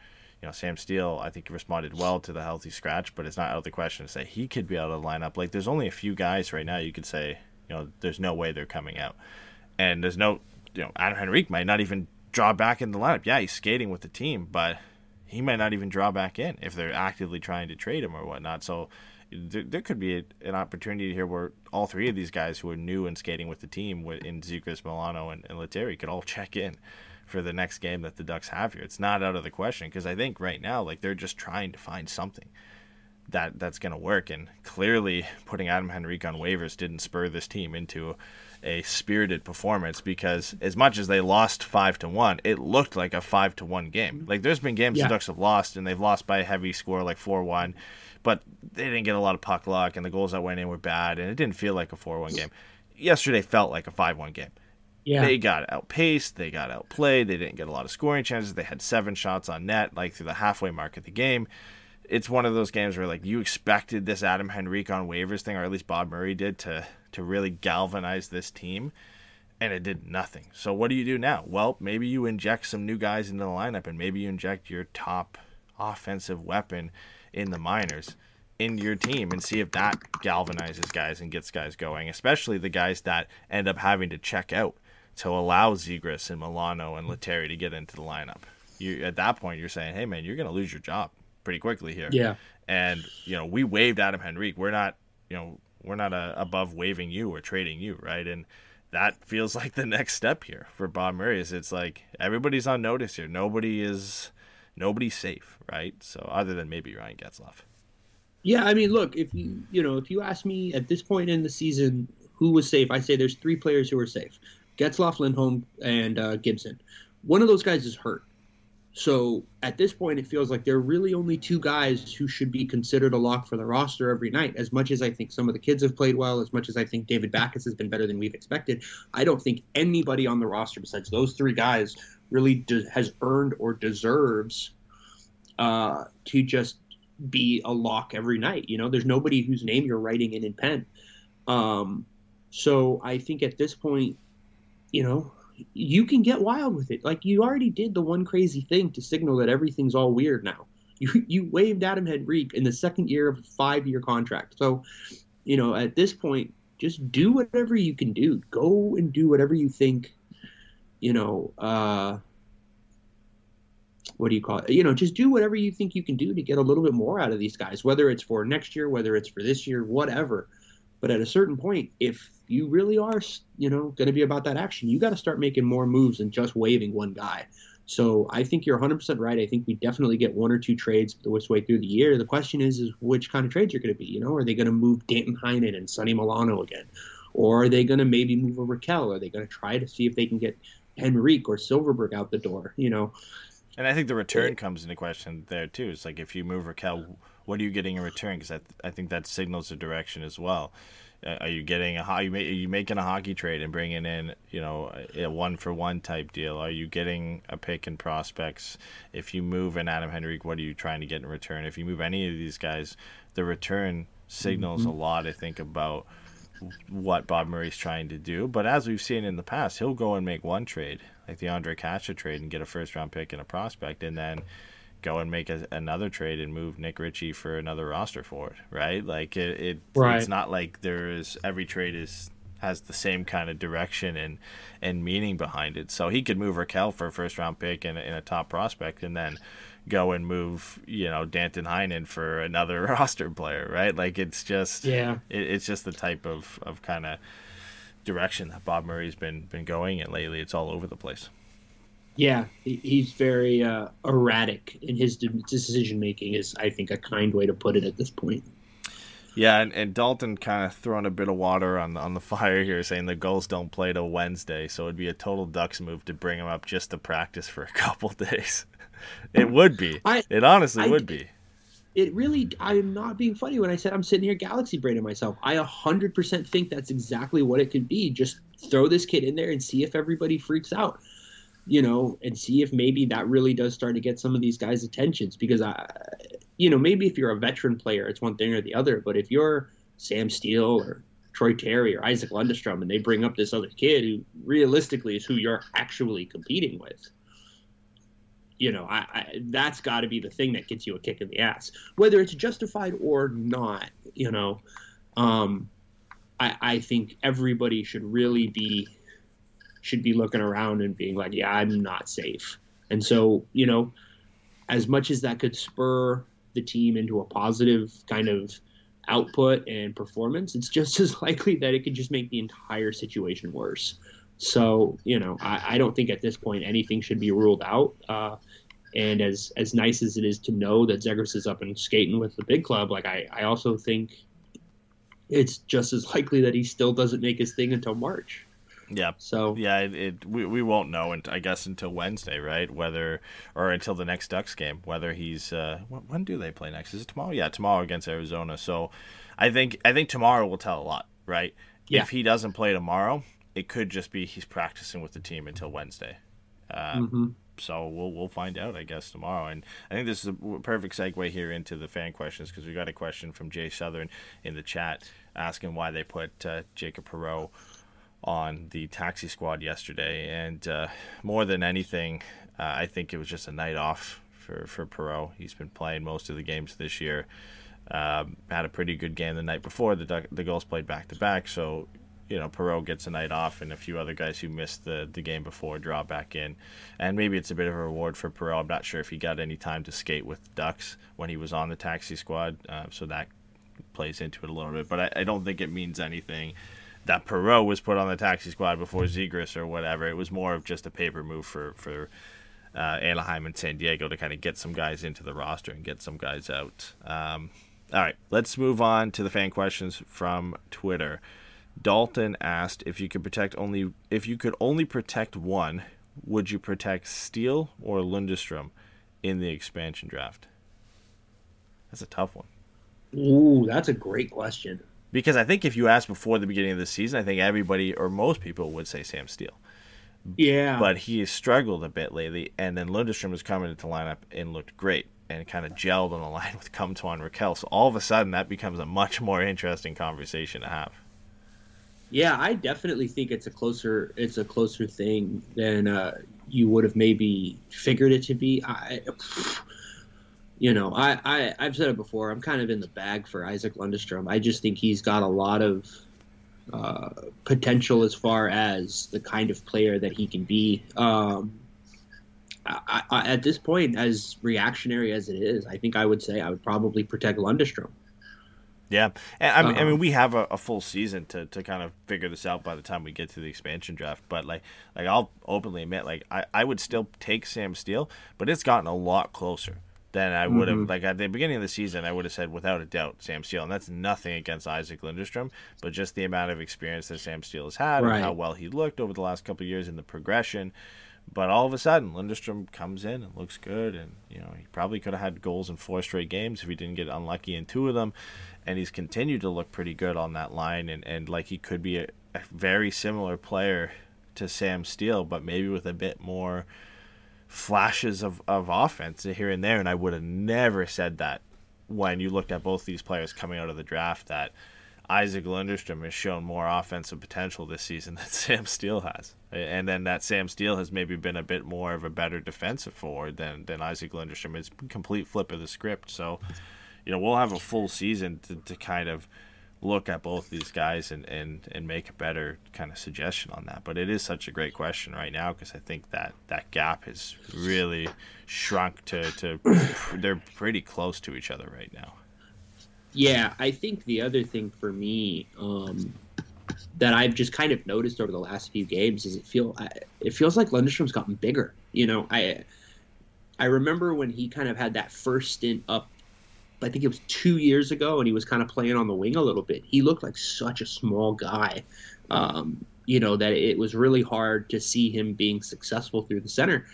You know, Sam Steel, I think responded well to the healthy scratch, but it's not out of the question to say he could be out of the lineup. Like, there's only a few guys right now you could say you know, there's no way they're coming out. And there's no, you know, Adam Henrique might not even draw back in the lineup. Yeah, he's skating with the team, but he might not even draw back in if they're actively trying to trade him or whatnot. So there, there could be a, an opportunity here where all three of these guys who are new and skating with the team in Zegras, Milano, and, and Lettieri could all check in for the next game that the Ducks have here. It's not out of the question because I think right now, like they're just trying to find something that that's going to work. And clearly, putting Adam Henrique on waivers didn't spur this team into a spirited performance because as much as they lost five to one, it looked like a five to one game. Like there's been games yeah. the Ducks have lost and they've lost by a heavy score, like four one, but they didn't get a lot of puck luck and the goals that went in were bad and it didn't feel like a four one game. Yesterday felt like a five one game. Yeah. They got outpaced, they got outplayed, they didn't get a lot of scoring chances. They had seven shots on net, like through the halfway mark of the game it's one of those games where like you expected this Adam Henrique on waivers thing, or at least Bob Murray did, to to really galvanize this team, and it did nothing. So what do you do now? Well, maybe you inject some new guys into the lineup, and maybe you inject your top offensive weapon in the minors into your team and see if that galvanizes guys and gets guys going, especially the guys that end up having to check out to allow Zegras and Milano and Lettieri to get into the lineup. You at that point you're saying, hey man, you're going to lose your job pretty quickly here. Yeah. And you know, we waived Adam Henrique. We're not, you know, we're not uh, above waiving you or trading you, right? And that feels like the next step here for Bob Murray. Is it's like everybody's on notice here. Nobody is, nobody's safe, right? So other than maybe Ryan Getzlaf. Yeah, I mean, look, if you you know, if you ask me at this point in the season who was safe, I say there's three players who are safe: Getzlaf, Lindholm, and uh, Gibson. One of those guys is hurt. So at this point, it feels like there are really only two guys who should be considered a lock for the roster every night. As much as I think some of the kids have played well, as much as I think David Backes has been better than we've expected, I don't think anybody on the roster besides those three guys really de- has earned or deserves uh, to just be a lock every night. You know, there's nobody whose name you're writing in in pen. Um, so I think at this point, you know, you can get wild with it. Like you already did the one crazy thing to signal that everything's all weird now. You you waived Adam Henrique in the second year of a five year contract. So, you know, at this point, just do whatever you can do. Go and do whatever you think, you know, uh what do you call it? You know, just do whatever you think you can do to get a little bit more out of these guys, whether it's for next year, whether it's for this year, whatever. But at a certain point, if you really are, you know, going to be about that action, you got to start making more moves than just waiving one guy. So I think you're 100% right. I think we definitely get one or two trades this way through the year. The question is, is which kind of trades are going to be? You know, are they going to move Danton Heinen and Sonny Milano again, or are they going to maybe move a Rakell? Are they going to try to see if they can get Henrique or Silfverberg out the door? You know, and I think the return comes into question there too. It's like if you move Rakell, what are you getting in return? Because I, th- I think that signals a direction as well. Uh, are you getting a are you, are you making a hockey trade and bringing in you know a one for one type deal? Are you getting a pick in prospects? If you move an Adam Henrique, what are you trying to get in return? If you move any of these guys, the return signals mm-hmm. a lot. I think about what Bob Murray's trying to do. But as we've seen in the past, he'll go and make one trade, like the Ondrej Kase trade, and get a first round pick and a prospect, and then go and make a, another trade and move Nick Ritchie for another roster for it, right? Like it, it right. it's not like there is every trade is has the same kind of direction and and meaning behind it. So he could move Rakell for a first round pick and, and a top prospect, and then go and move you know Danton Heinen for another roster player, right? Like it's just yeah, it, it's just the type of of kind of direction that Bob Murray's been been going in lately. It's all over the place. Yeah, he's very uh, erratic in his decision making. Is I think a kind way to put it at this point. Yeah, and, and Dalton kind of throwing a bit of water on on the fire here, saying the Gulls don't play till Wednesday, so it'd be a total Ducks move to bring him up just to practice for a couple days. it would be. I, it honestly I, would be. It really. I am not being funny when I said I'm sitting here galaxy braining myself. I 100% think that's exactly what it could be. Just throw this kid in there and see if everybody freaks out you know, and see if maybe that really does start to get some of these guys' attentions. Because I, you know, maybe if you're a veteran player, it's one thing or the other. But if you're Sam Steel or Troy Terry or Isaac Lundestrom, and they bring up this other kid who realistically is who you're actually competing with, you know, I, I that's got to be the thing that gets you a kick in the ass, whether it's justified or not. You know, um, I, I think everybody should really be should be looking around and being like, yeah, I'm not safe. And so, you know, as much as that could spur the team into a positive kind of output and performance, it's just as likely that it could just make the entire situation worse. So, you know, I, I don't think at this point anything should be ruled out. Uh, and as as nice as it is to know that Zegras is up and skating with the big club, like I, I also think it's just as likely that he still doesn't make his thing until March. Yeah. So yeah, it, it, we we won't know, and I guess until Wednesday, right? Whether or until the next Ducks game, whether he's uh, when do they play next? Is it tomorrow? Yeah, tomorrow against Arizona. So I think I think tomorrow will tell a lot, right? Yeah. If he doesn't play tomorrow, it could just be he's practicing with the team until Wednesday. Um, mm-hmm. So we'll we'll find out, I guess, tomorrow. And I think this is a perfect segue here into the fan questions because we got a question from Jay Southern in the chat asking why they put uh, Jacob Perreault on the taxi squad yesterday, and uh, more than anything, uh, I think it was just a night off for for Perreault. He's been playing most of the games this year. Um, had a pretty good game the night before. The the Gulls played back to back, so you know Perreault gets a night off, and a few other guys who missed the the game before draw back in. And maybe it's a bit of a reward for Perreault. I'm not sure if he got any time to skate with Ducks when he was on the taxi squad, uh, so that plays into it a little bit. But I, I don't think it means anything that Perreault was put on the taxi squad before Zegras or whatever. It was more of just a paper move for for uh, Anaheim and San Diego to kind of get some guys into the roster and get some guys out. Um, all right, let's move on to the fan questions from Twitter. Dalton asked if you could protect only if you could only protect one, would you protect Steel or Lundestrom in the expansion draft? That's a tough one. Ooh, that's a great question. Because I think if you asked before the beginning of the season, I think everybody or most people would say Sam Steel. Yeah. But he has struggled a bit lately, and then Lundestrom has come into the lineup and looked great and kind of gelled on the line with Comtois and Rakell. So all of a sudden, that becomes a much more interesting conversation to have. Yeah, I definitely think it's a closer it's a closer thing than uh, you would have maybe figured it to be. I, you know, I, I I've said it before. I'm kind of in the bag for Isaac Lundestrom. I just think he's got a lot of uh, potential as far as the kind of player that he can be. Um, I, I, at this point, as reactionary as it is, I think I would say I would probably protect Lundestrom. Yeah, and I mean, Uh-huh. mean we have a, a full season to, to kind of figure this out by the time we get to the expansion draft. But like, like I'll openly admit, like I, I would still take Sam Steel, but it's gotten a lot closer than I would have. Mm-hmm. Like at the beginning of the season, I would have said without a doubt Sam Steel, and that's nothing against Isaac Lindstrom, but just the amount of experience that Sam Steel has had Right. and how well he looked over the last couple of years in the progression. But all of a sudden, Lindstrom comes in and looks good, and you know he probably could have had goals in four straight games if he didn't get unlucky in two of them, and he's continued to look pretty good on that line, and, and like he could be a, a very similar player to Sam Steel, but maybe with a bit more flashes of, of offense here and there. And I would have never said that when you looked at both these players coming out of the draft that Isaac Lindstrom has shown more offensive potential this season than Sam Steel has. And then that Sam Steel has maybe been a bit more of a better defensive forward than, than Isaac Lindstrom. It's complete flip of the script. So, you know, we'll have a full season to, to kind of look at both these guys and, and, and make a better kind of suggestion on that. But it is such a great question right now because I think that that gap has really shrunk to, to they're pretty close to each other right now. Yeah, I think the other thing for me um, that I've just kind of noticed over the last few games is it feel it feels like Lundstrom's gotten bigger. You know, I I remember when he kind of had that first stint up. I think it was two years ago, and he was kind of playing on the wing a little bit. He looked like such a small guy, um, you know, that it was really hard to see him being successful through the center.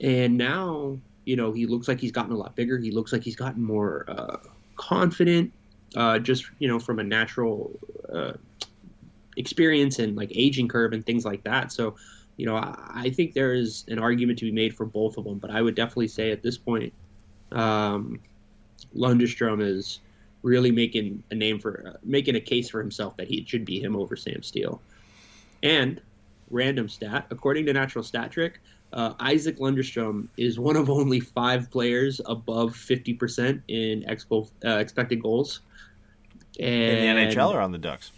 And now, you know, he looks like he's gotten a lot bigger. He looks like he's gotten more uh, confident, uh, just you know, from a natural uh, experience and like aging curve and things like that. So, you know, I, I think there is an argument to be made for both of them. But I would definitely say at this point, um, Lundstrom is really making a name for uh, making a case for himself that he should be him over Sam Steel. And random stat, according to Natural Stat Trick, uh, Isaac Lundstrom is one of only five players above 50% in ex- goal, uh, expected goals. And In the NHL or on the Ducks?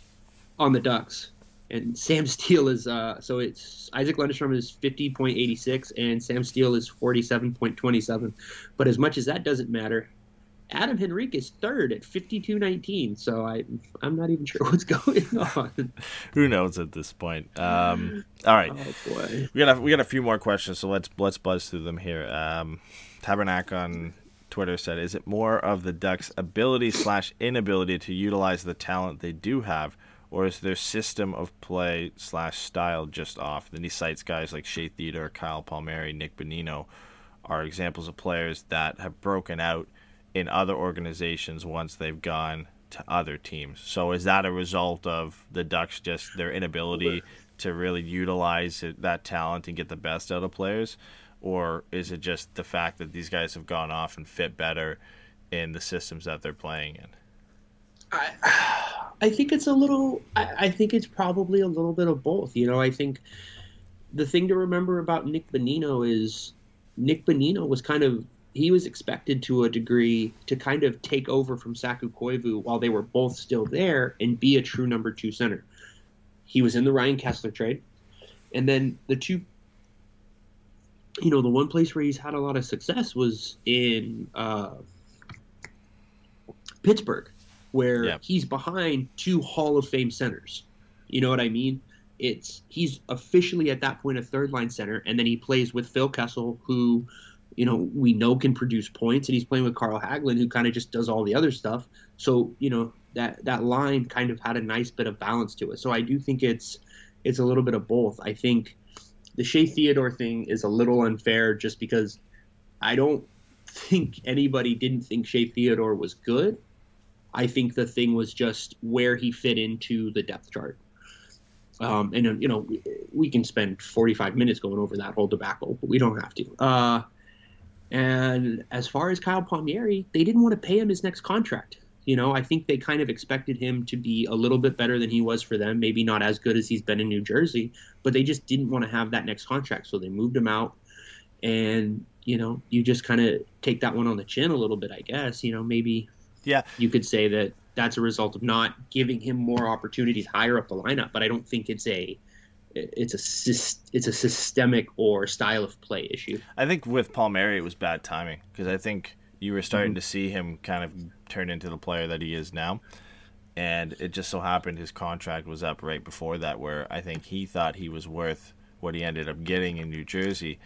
on the Ducks. And Sam Steel is uh, so it's Isaac Lundstrom is fifty point eighty six and Sam Steel is forty seven point twenty seven. But as much as that doesn't matter, Adam Henrique is third at fifty two nineteen. So I I'm not even sure what's going on. Who knows at this point? Um, all right. Oh boy. We got a, we got a few more questions, so let's let's buzz through them here. Um, Tabernac on Twitter said, "Is it more of the Ducks' ability slash inability to utilize the talent they do have, or is their system of play slash style just off?" Then he cites guys like Shea Theodore, Kyle Palmieri, Nick Bonino, are examples of players that have broken out in other organizations once they've gone to other teams. So is that a result of the Ducks just their inability to really utilize that talent and get the best out of players, or is it just the fact that these guys have gone off and fit better in the systems that they're playing in? I, I think it's a little. I, I think it's probably a little bit of both. You know, I think the thing to remember about Nick Bonino is Nick Bonino was kind of he was expected to a degree to kind of take over from Saku Koivu while they were both still there and be a true number two center. He was in the Ryan Kesler trade, and then the two. You know, the one place where he's had a lot of success was in uh, Pittsburgh where Yeah. he's behind two Hall of Fame centers. You know what I mean? It's he's officially at that point a third line center, and then he plays with Phil Kessel, who, you know, we know can produce points, and he's playing with Carl Hagelin, who kind of just does all the other stuff. So you know that that line kind of had a nice bit of balance to it. So I do think it's it's a little bit of both. I think the Shea Theodore thing is a little unfair just because I don't think anybody didn't think Shea Theodore was good. I think the thing was just where he fit into the depth chart. Um, and you know, we, we can spend 45 minutes going over that whole debacle, but we don't have to. Uh, and as far as Kyle Palmieri, they didn't want to pay him his next contract. You know, I think they kind of expected him to be a little bit better than he was for them. Maybe not as good as he's been in New Jersey, but they just didn't want to have that next contract, so they moved him out. And you know, you just kind of take that one on the chin a little bit, I guess. You know, maybe Yeah, you could say that that's a result of not giving him more opportunities higher up the lineup. But I don't think it's a it's a it's a systemic or style of play issue. I think with Palmieri it was bad timing because I think You were starting mm-hmm. to see him kind of turn into the player that he is now. And it just so happened his contract was up right before that, where I think he thought he was worth what he ended up getting in New Jersey.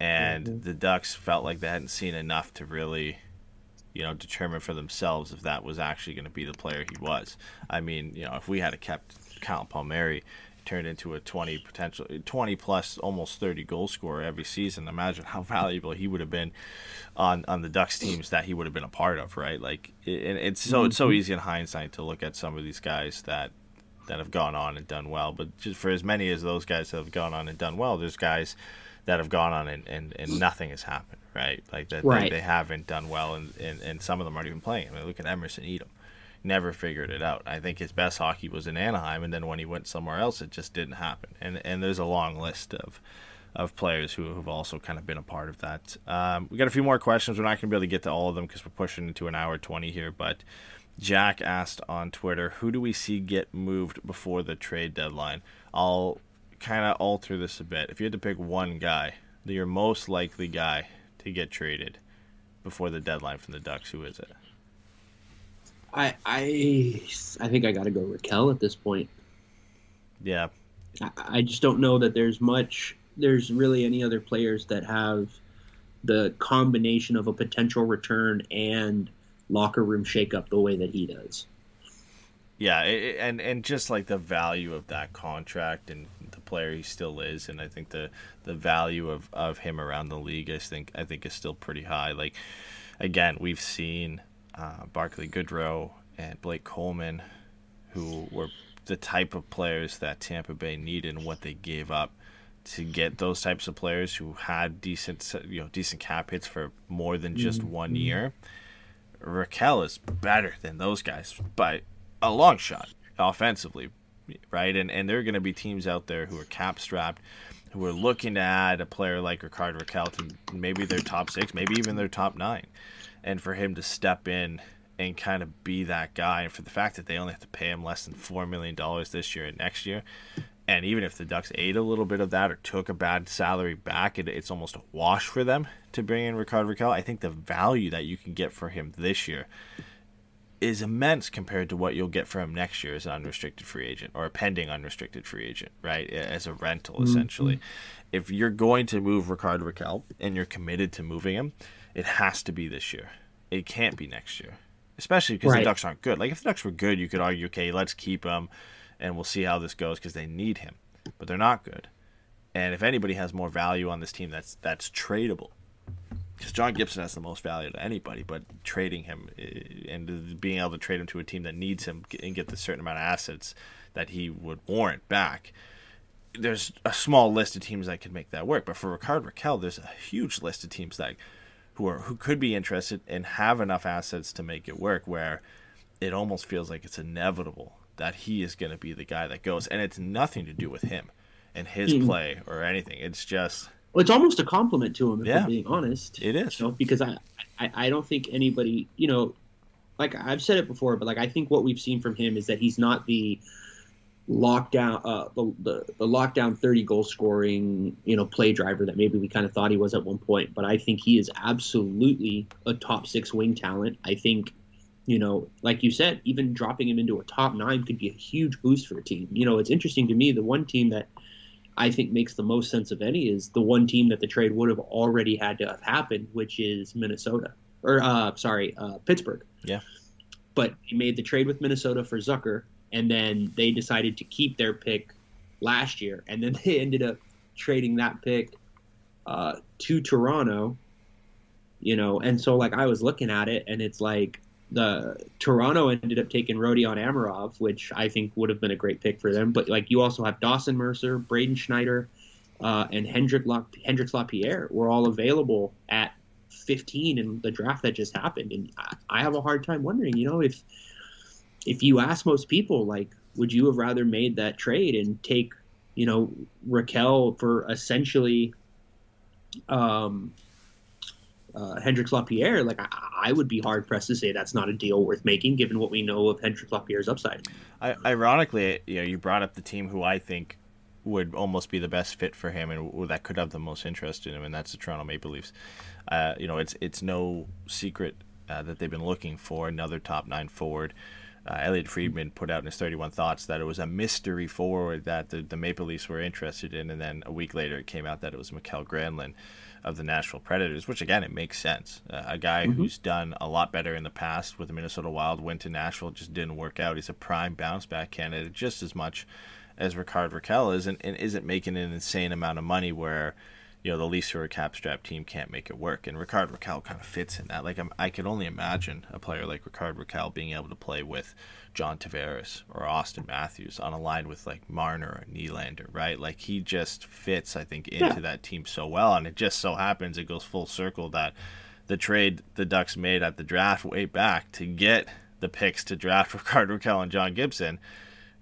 And mm-hmm. the Ducks felt like they hadn't seen enough to really, you know, determine for themselves if that was actually going to be the player he was. I mean, you know, if we had kept Kyle Palmieri, turned into a 20 potential 20 plus almost 30 goal scorer every season. Imagine how valuable he would have been on on the ducks teams that he would have been a part of right? Like it, it's so it's so mm-hmm. easy in hindsight to look at some of these guys that that have gone on and done well. But just for as many as those guys that have gone on and done well there's guys that have gone on and, and, and nothing has happened right? Like that right. they, they, haven't done well and, and, and some of them aren't even playing. I mean, look at emerson etem never figured it out. I think his best hockey was in Anaheim, and then when he went somewhere else, it just didn't happen. And and there's a long list of of players who have also kind of been a part of that. Um, we got a few more questions. We're not going to be able to get to all of them because we're pushing into an hour twenty here. But Jack asked on Twitter, "Who do we see get moved before the trade deadline?" I'll kind of alter this a bit. If you had to pick one guy, your most likely guy to get traded before the deadline from the Ducks, who is it? I I I think I got to go Rakell at this point. Yeah. I, I just don't know that there's much. There's really any other players that have the combination of a potential return and locker room shakeup the way that he does. Yeah, it, and and just like the value of that contract and the player he still is, and I think the the value of, of him around the league, I think I think is still pretty high. Like again, we've seen uh, Barclay Goodrow and Blake Coleman, who were the type of players that Tampa Bay needed and what they gave up to get those types of players who had decent, you know, decent cap hits for more than just mm-hmm. one year. Rakell is better than those guys by a long shot offensively, right? And and there are going to be teams out there who are cap strapped, who are looking to add a player like Rickard Rakell to maybe their top six, maybe even their top nine and for him to step in and kind of be that guy, and for the fact that they only have to pay him less than four million dollars this year and next year, and even if the Ducks ate a little bit of that or took a bad salary back, it, it's almost a wash for them to bring in Rickard Rakell. I think the value that you can get for him this year is immense compared to what you'll get for him next year as an unrestricted free agent or a pending unrestricted free agent, right? As a rental, essentially. Mm-hmm. If you're going to move Rickard Rakell and you're committed to moving him, it has to be this year. It can't be next year, especially because right. the Ducks aren't good. Like if the Ducks were good, you could argue, okay, let's keep him, and we'll see how this goes because they need him. But they're not good. And if anybody has more value on this team, that's that's tradable. Because John Gibson has the most value to anybody, but trading him eh, and being able to trade him to a team that needs him and get the certain amount of assets that he would warrant back there's a small list of teams that could make that work. But for Rickard Rakell, there's a huge list of teams that who are who could be interested and have enough assets to make it work where it almost feels like it's inevitable that he is going to be the guy that goes. And it's nothing to do with him and his mm. play or anything. It's just well, it's almost a compliment to him if yeah, I'm being honest. It is. You know, because I, I i don't think anybody you know like i've said it before but like i think what we've seen from him is that he's not the lockdown uh, the, the, the lockdown 30 goal scoring you know play driver that maybe we kind of thought he was at one point but i think he is absolutely a top six wing talent. I think you know like you said even dropping him into a top nine could be a huge boost for a team. You know it's interesting to me the one team that i think makes the most sense of any is the one team that the trade would have already had to have happened which is minnesota or uh sorry uh pittsburgh. Yeah. But he made the trade with minnesota for zucker and then they decided to keep their pick last year, and then they ended up trading that pick uh, to Toronto. You know, and so like I was looking at it, and it's like the Toronto ended up taking Rodion Amirov, which I think would have been a great pick for them. But like you also have Dawson Mercer, Braden Schneider, uh, and Hendrik La- Hendrix Lapierre were all available at 15 in the draft that just happened, and I, I have a hard time wondering, you know, if if you ask most people, like, would you have rather made that trade and take, you know, Rakell for essentially um, uh, Hendrix Lapierre? Like, I, I, would be hard pressed to say that's not a deal worth making, given what we know of Hendrix Lapierre's upside. I, ironically, you know, you brought up the team who I think would almost be the best fit for him and that could have the most interest in him, and that's the Toronto Maple Leafs. Uh, you know, it's it's no secret uh, that they've been looking for another top nine forward. Uh, Elliotte Friedman put out in his 31 Thoughts that it was a mystery forward that the, the Maple Leafs were interested in, and then a week later it came out that it was Mikael Granlund of the Nashville Predators, which again, it makes sense. Uh, a guy mm-hmm. who's done a lot better in the past with the Minnesota Wild went to Nashville, just didn't work out. He's a prime bounce back candidate just as much as Rickard Rakell is, and, and isn't making an insane amount of money where you know the Leafs who are a cap strap team can't make it work. And Rickard Rakell kind of fits in that. Like I'm, i can only imagine a player like Rickard Rakell being able to play with John Tavares or Austin Matthews on a line with like Marner or Nylander, right? Like he just fits, I think, into yeah. that team so well. And it just so happens it goes full circle that the trade the Ducks made at the draft way back to get the picks to draft Rickard Rakell and John Gibson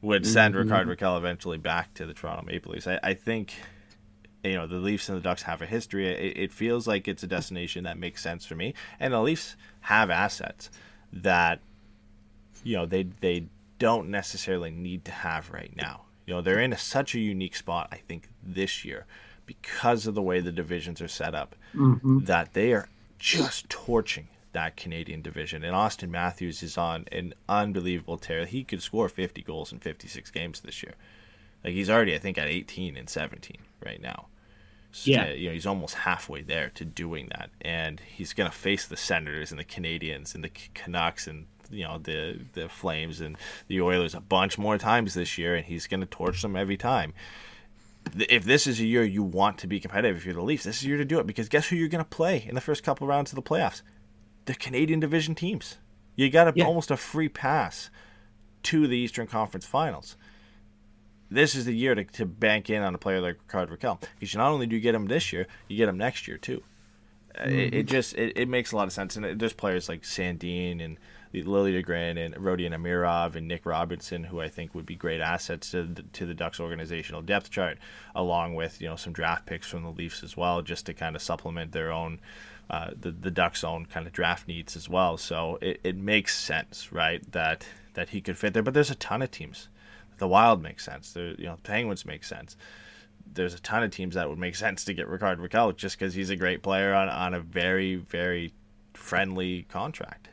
would send mm-hmm. Rickard Rakell eventually back to the Toronto Maple Leafs. I, I think you know the Leafs and the Ducks have a history. It, it, feels like it's a destination that makes sense for me, and the Leafs have assets that you know they they don't necessarily need to have right now. You know they're in a, such a unique spot. I think this year because of the way the divisions are set up mm-hmm. that they are just torching that Canadian division. And Austin Matthews is on an unbelievable tear. He could score 50 goals in 56 games this year. Like he's already, I think, at 18 and 17 right now. Yeah, you know, he's almost halfway there to doing that, and he's going to face the Senators and the Canadiens and the Canucks and you know the the Flames and the Oilers a bunch more times this year, and he's going to torch them every time. If this is a year you want to be competitive, if you're the Leafs, this is a year to do it because guess who you're going to play in the first couple rounds of the playoffs? The Canadian Division teams. You got a, yeah. almost a free pass to the Eastern Conference Finals this is the year to, to bank in on a player like Rickard Rakell. Because not only do you get him this year, you get him next year too. Mm-hmm. It, it, just it, it, makes a lot of sense. And there's players like Sandin and Liljegren and Rodion Amirov and Nick Robertson who I think would be great assets to the, to the Ducks organizational depth chart, along with you know some draft picks from the Leafs as well, just to kind of supplement their own. Uh, the the Ducks' own kind of draft needs as well, so it, it makes sense, right? That that he could fit there. But there's a ton of teams the Wild makes sense. The you know the Penguins make sense. There's a ton of teams that would make sense to get Rickard Rakell just because he's a great player on on a very very friendly contract.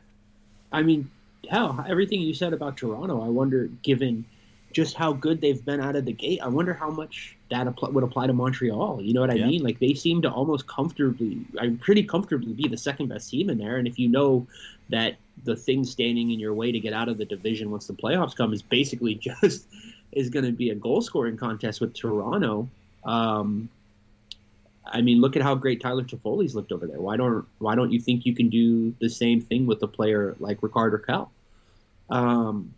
I mean, hell, everything you said about Toronto, I wonder, given just how good they've been out of the gate, I wonder how much that would apply to Montreal. You know what I yeah. mean? Like they seem to almost comfortably, I'm pretty comfortably be the second best team in there. And if you know that the thing standing in your way to get out of the division once the playoffs come is basically just is going to be a goal scoring contest with Toronto. Um, I mean, look at how great Tyler Toffoli's looked over there. Why don't Why don't you think you can do the same thing with a player like Rickard Rakell? Um,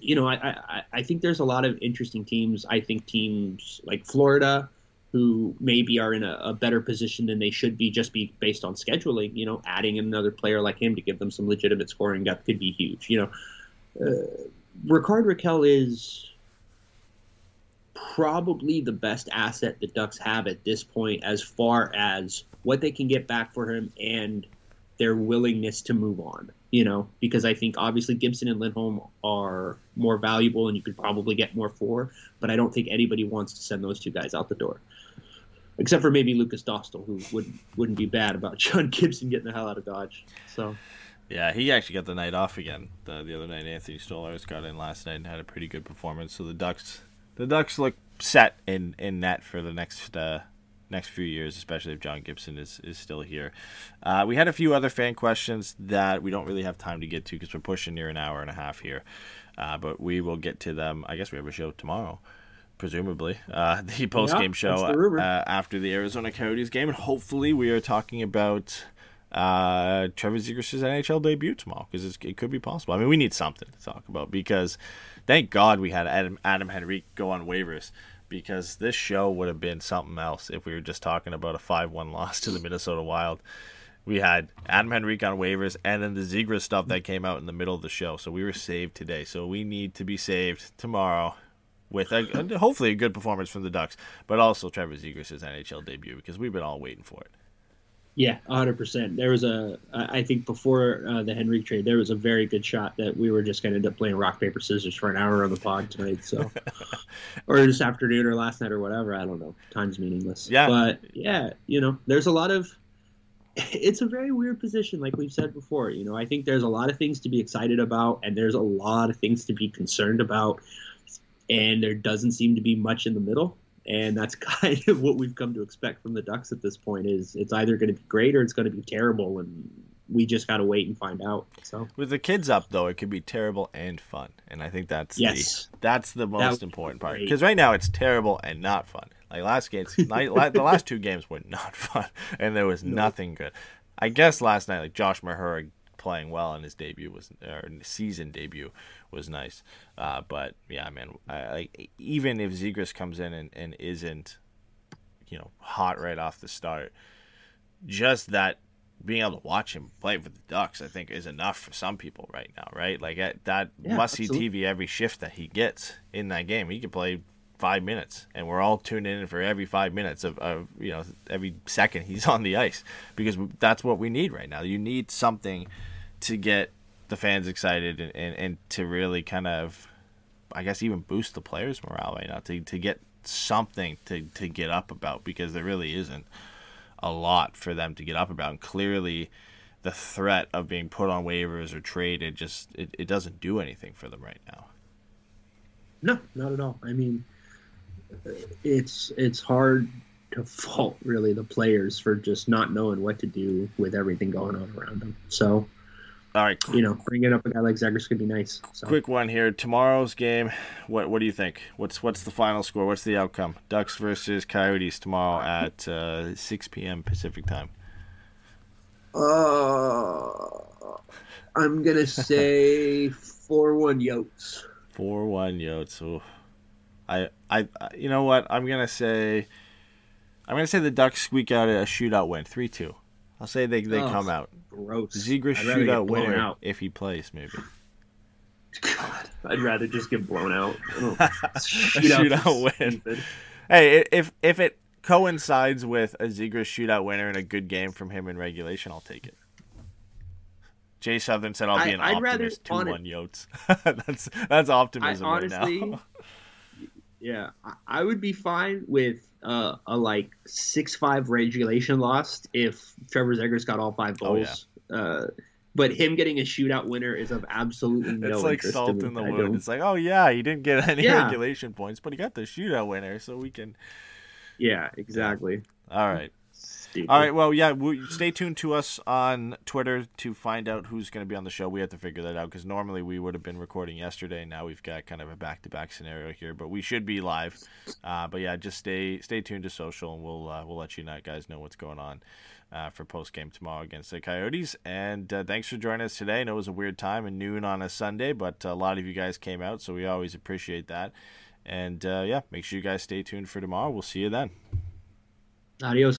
you know, I, I I think there's a lot of interesting teams. I think teams like Florida, who maybe are in a, a, better position than they should be just be based on scheduling. You know, adding another player like him to give them some legitimate scoring depth could be huge. You know, uh, Rickard Rakell is probably the best asset the Ducks have at this point as far as what they can get back for him and their willingness to move on. You know, because I think obviously Gibson and Lindholm are more valuable and you could probably get more for, but I don't think anybody wants to send those two guys out the door except for maybe Lukas Dostal, who wouldn't wouldn't be bad about John Gibson getting the hell out of Dodge. So. Yeah, he actually got the night off again the, the other night. Anthony Stolarz got in last night and had a pretty good performance. So the Ducks, the Ducks look set in, in net for the next uh, next few years, especially if John Gibson is, is still here. Uh, we had a few other fan questions that we don't really have time to get to because we're pushing near an hour and a half here. Uh, but we will get to them. I guess we have a show tomorrow presumably, uh, the post game yeah, show the uh, after the Arizona Coyotes game, and hopefully we are talking about uh, Trevor Zegras' NHL debut tomorrow because it could be possible. I mean, we need something to talk about because thank God we had Adam Adam Henrique go on waivers because this show would have been something else if we were just talking about a five one loss to the Minnesota Wild. We had Adam Henrique on waivers and then the Zegras stuff that came out in the middle of the show. So we were saved today. So we need to be saved tomorrow with a, hopefully a good performance from the Ducks, but also Trevor Zegras' NHL debut because we've been all waiting for it. Yeah, hundred percent. There was a, I think before uh, the Henrique trade, there was a very good shot that we were just going to end up playing rock paper scissors for an hour on the pod tonight. So, or this afternoon or last night or whatever. I don't know. Time's meaningless. Yeah. But yeah, you know, there's a lot of. It's a very weird position, like we've said before. You know, I think there's a lot of things to be excited about, and there's a lot of things to be concerned about, and there doesn't seem to be much in the middle and that's kind of what we've come to expect from the Ducks at this point. Is it's either going to be great or it's going to be terrible, and we just got to wait and find out. So with the kids up though, it could be terrible and fun, and I think that's yes, the, that's the most important part. Because right now it's terrible and not fun. Like last games, the last two games were not fun, and there was nothing good. I guess last night, like Josh Mahura playing well in his debut was or season debut was nice. Uh, but yeah, man, I, like even if Zegras comes in and, and isn't, you know, hot right off the start, just that being able to watch him play for the Ducks, I think, is enough for some people right now, right? Like that yeah, must see TV every shift that he gets in that game. He can play five minutes, and we're all tuned in for every five minutes of, of you know every second he's on the ice because that's what we need right now. You need something to get the fans excited and, and, and to really kind of, I guess, even boost the players' morale right now to, to get something to, to get up about because there really isn't a lot for them to get up about. And clearly, the threat of being put on waivers or traded just it, it doesn't do anything for them right now. No, not at all. I mean, it's it's hard to fault really the players for just not knowing what to do with everything going on around them. So all right. You know, bringing it up a guy like Zegras could be nice. So. Quick one here. Tomorrow's game. What What do you think? What's What's the final score? What's the outcome? Ducks versus Coyotes tomorrow at uh, 6 p.m. Pacific time. Uh, I'm gonna say four one Yotes. Four one Yotes. Ooh. I, I, you know what? I'm gonna say, I'm gonna say the Ducks squeak out a shootout win, three two. I'll say they they oh, come out. Gross. Zegras shootout winner out. if he plays, maybe. God, I'd rather just get blown out. Oh, shootout, shootout win. Hey, if if it coincides with a Zegras shootout winner and a good game from him in regulation, I'll take it. Jay Southern said I'll be an I, optimist. Two one Yotes. that's that's optimism I, honestly, right now. yeah, I would be fine with uh, a like six five regulation loss if Trevor Zegras got all five goals. Oh, yeah. uh, but him getting a shootout winner is of absolutely no It's like salt in the wound. It's like, oh yeah, he didn't get any yeah. regulation points, but he got the shootout winner, so we can. Yeah, exactly. All right. Stupid. All right. Well, yeah. stay tuned to us on Twitter to find out who's going to be on the show. We have to figure that out because normally we would have been recording yesterday. Now we've got kind of a back-to-back scenario here, but we should be live. Uh, but yeah, just stay stay tuned to social, and we'll uh, we'll let you guys know what's going on. Uh, for post game tomorrow against the Coyotes. And uh, thanks for joining us today. I know it was a weird time and noon on a Sunday, but a lot of you guys came out, so we always appreciate that. And uh, yeah, make sure you guys stay tuned for tomorrow. We'll see you then. Adios.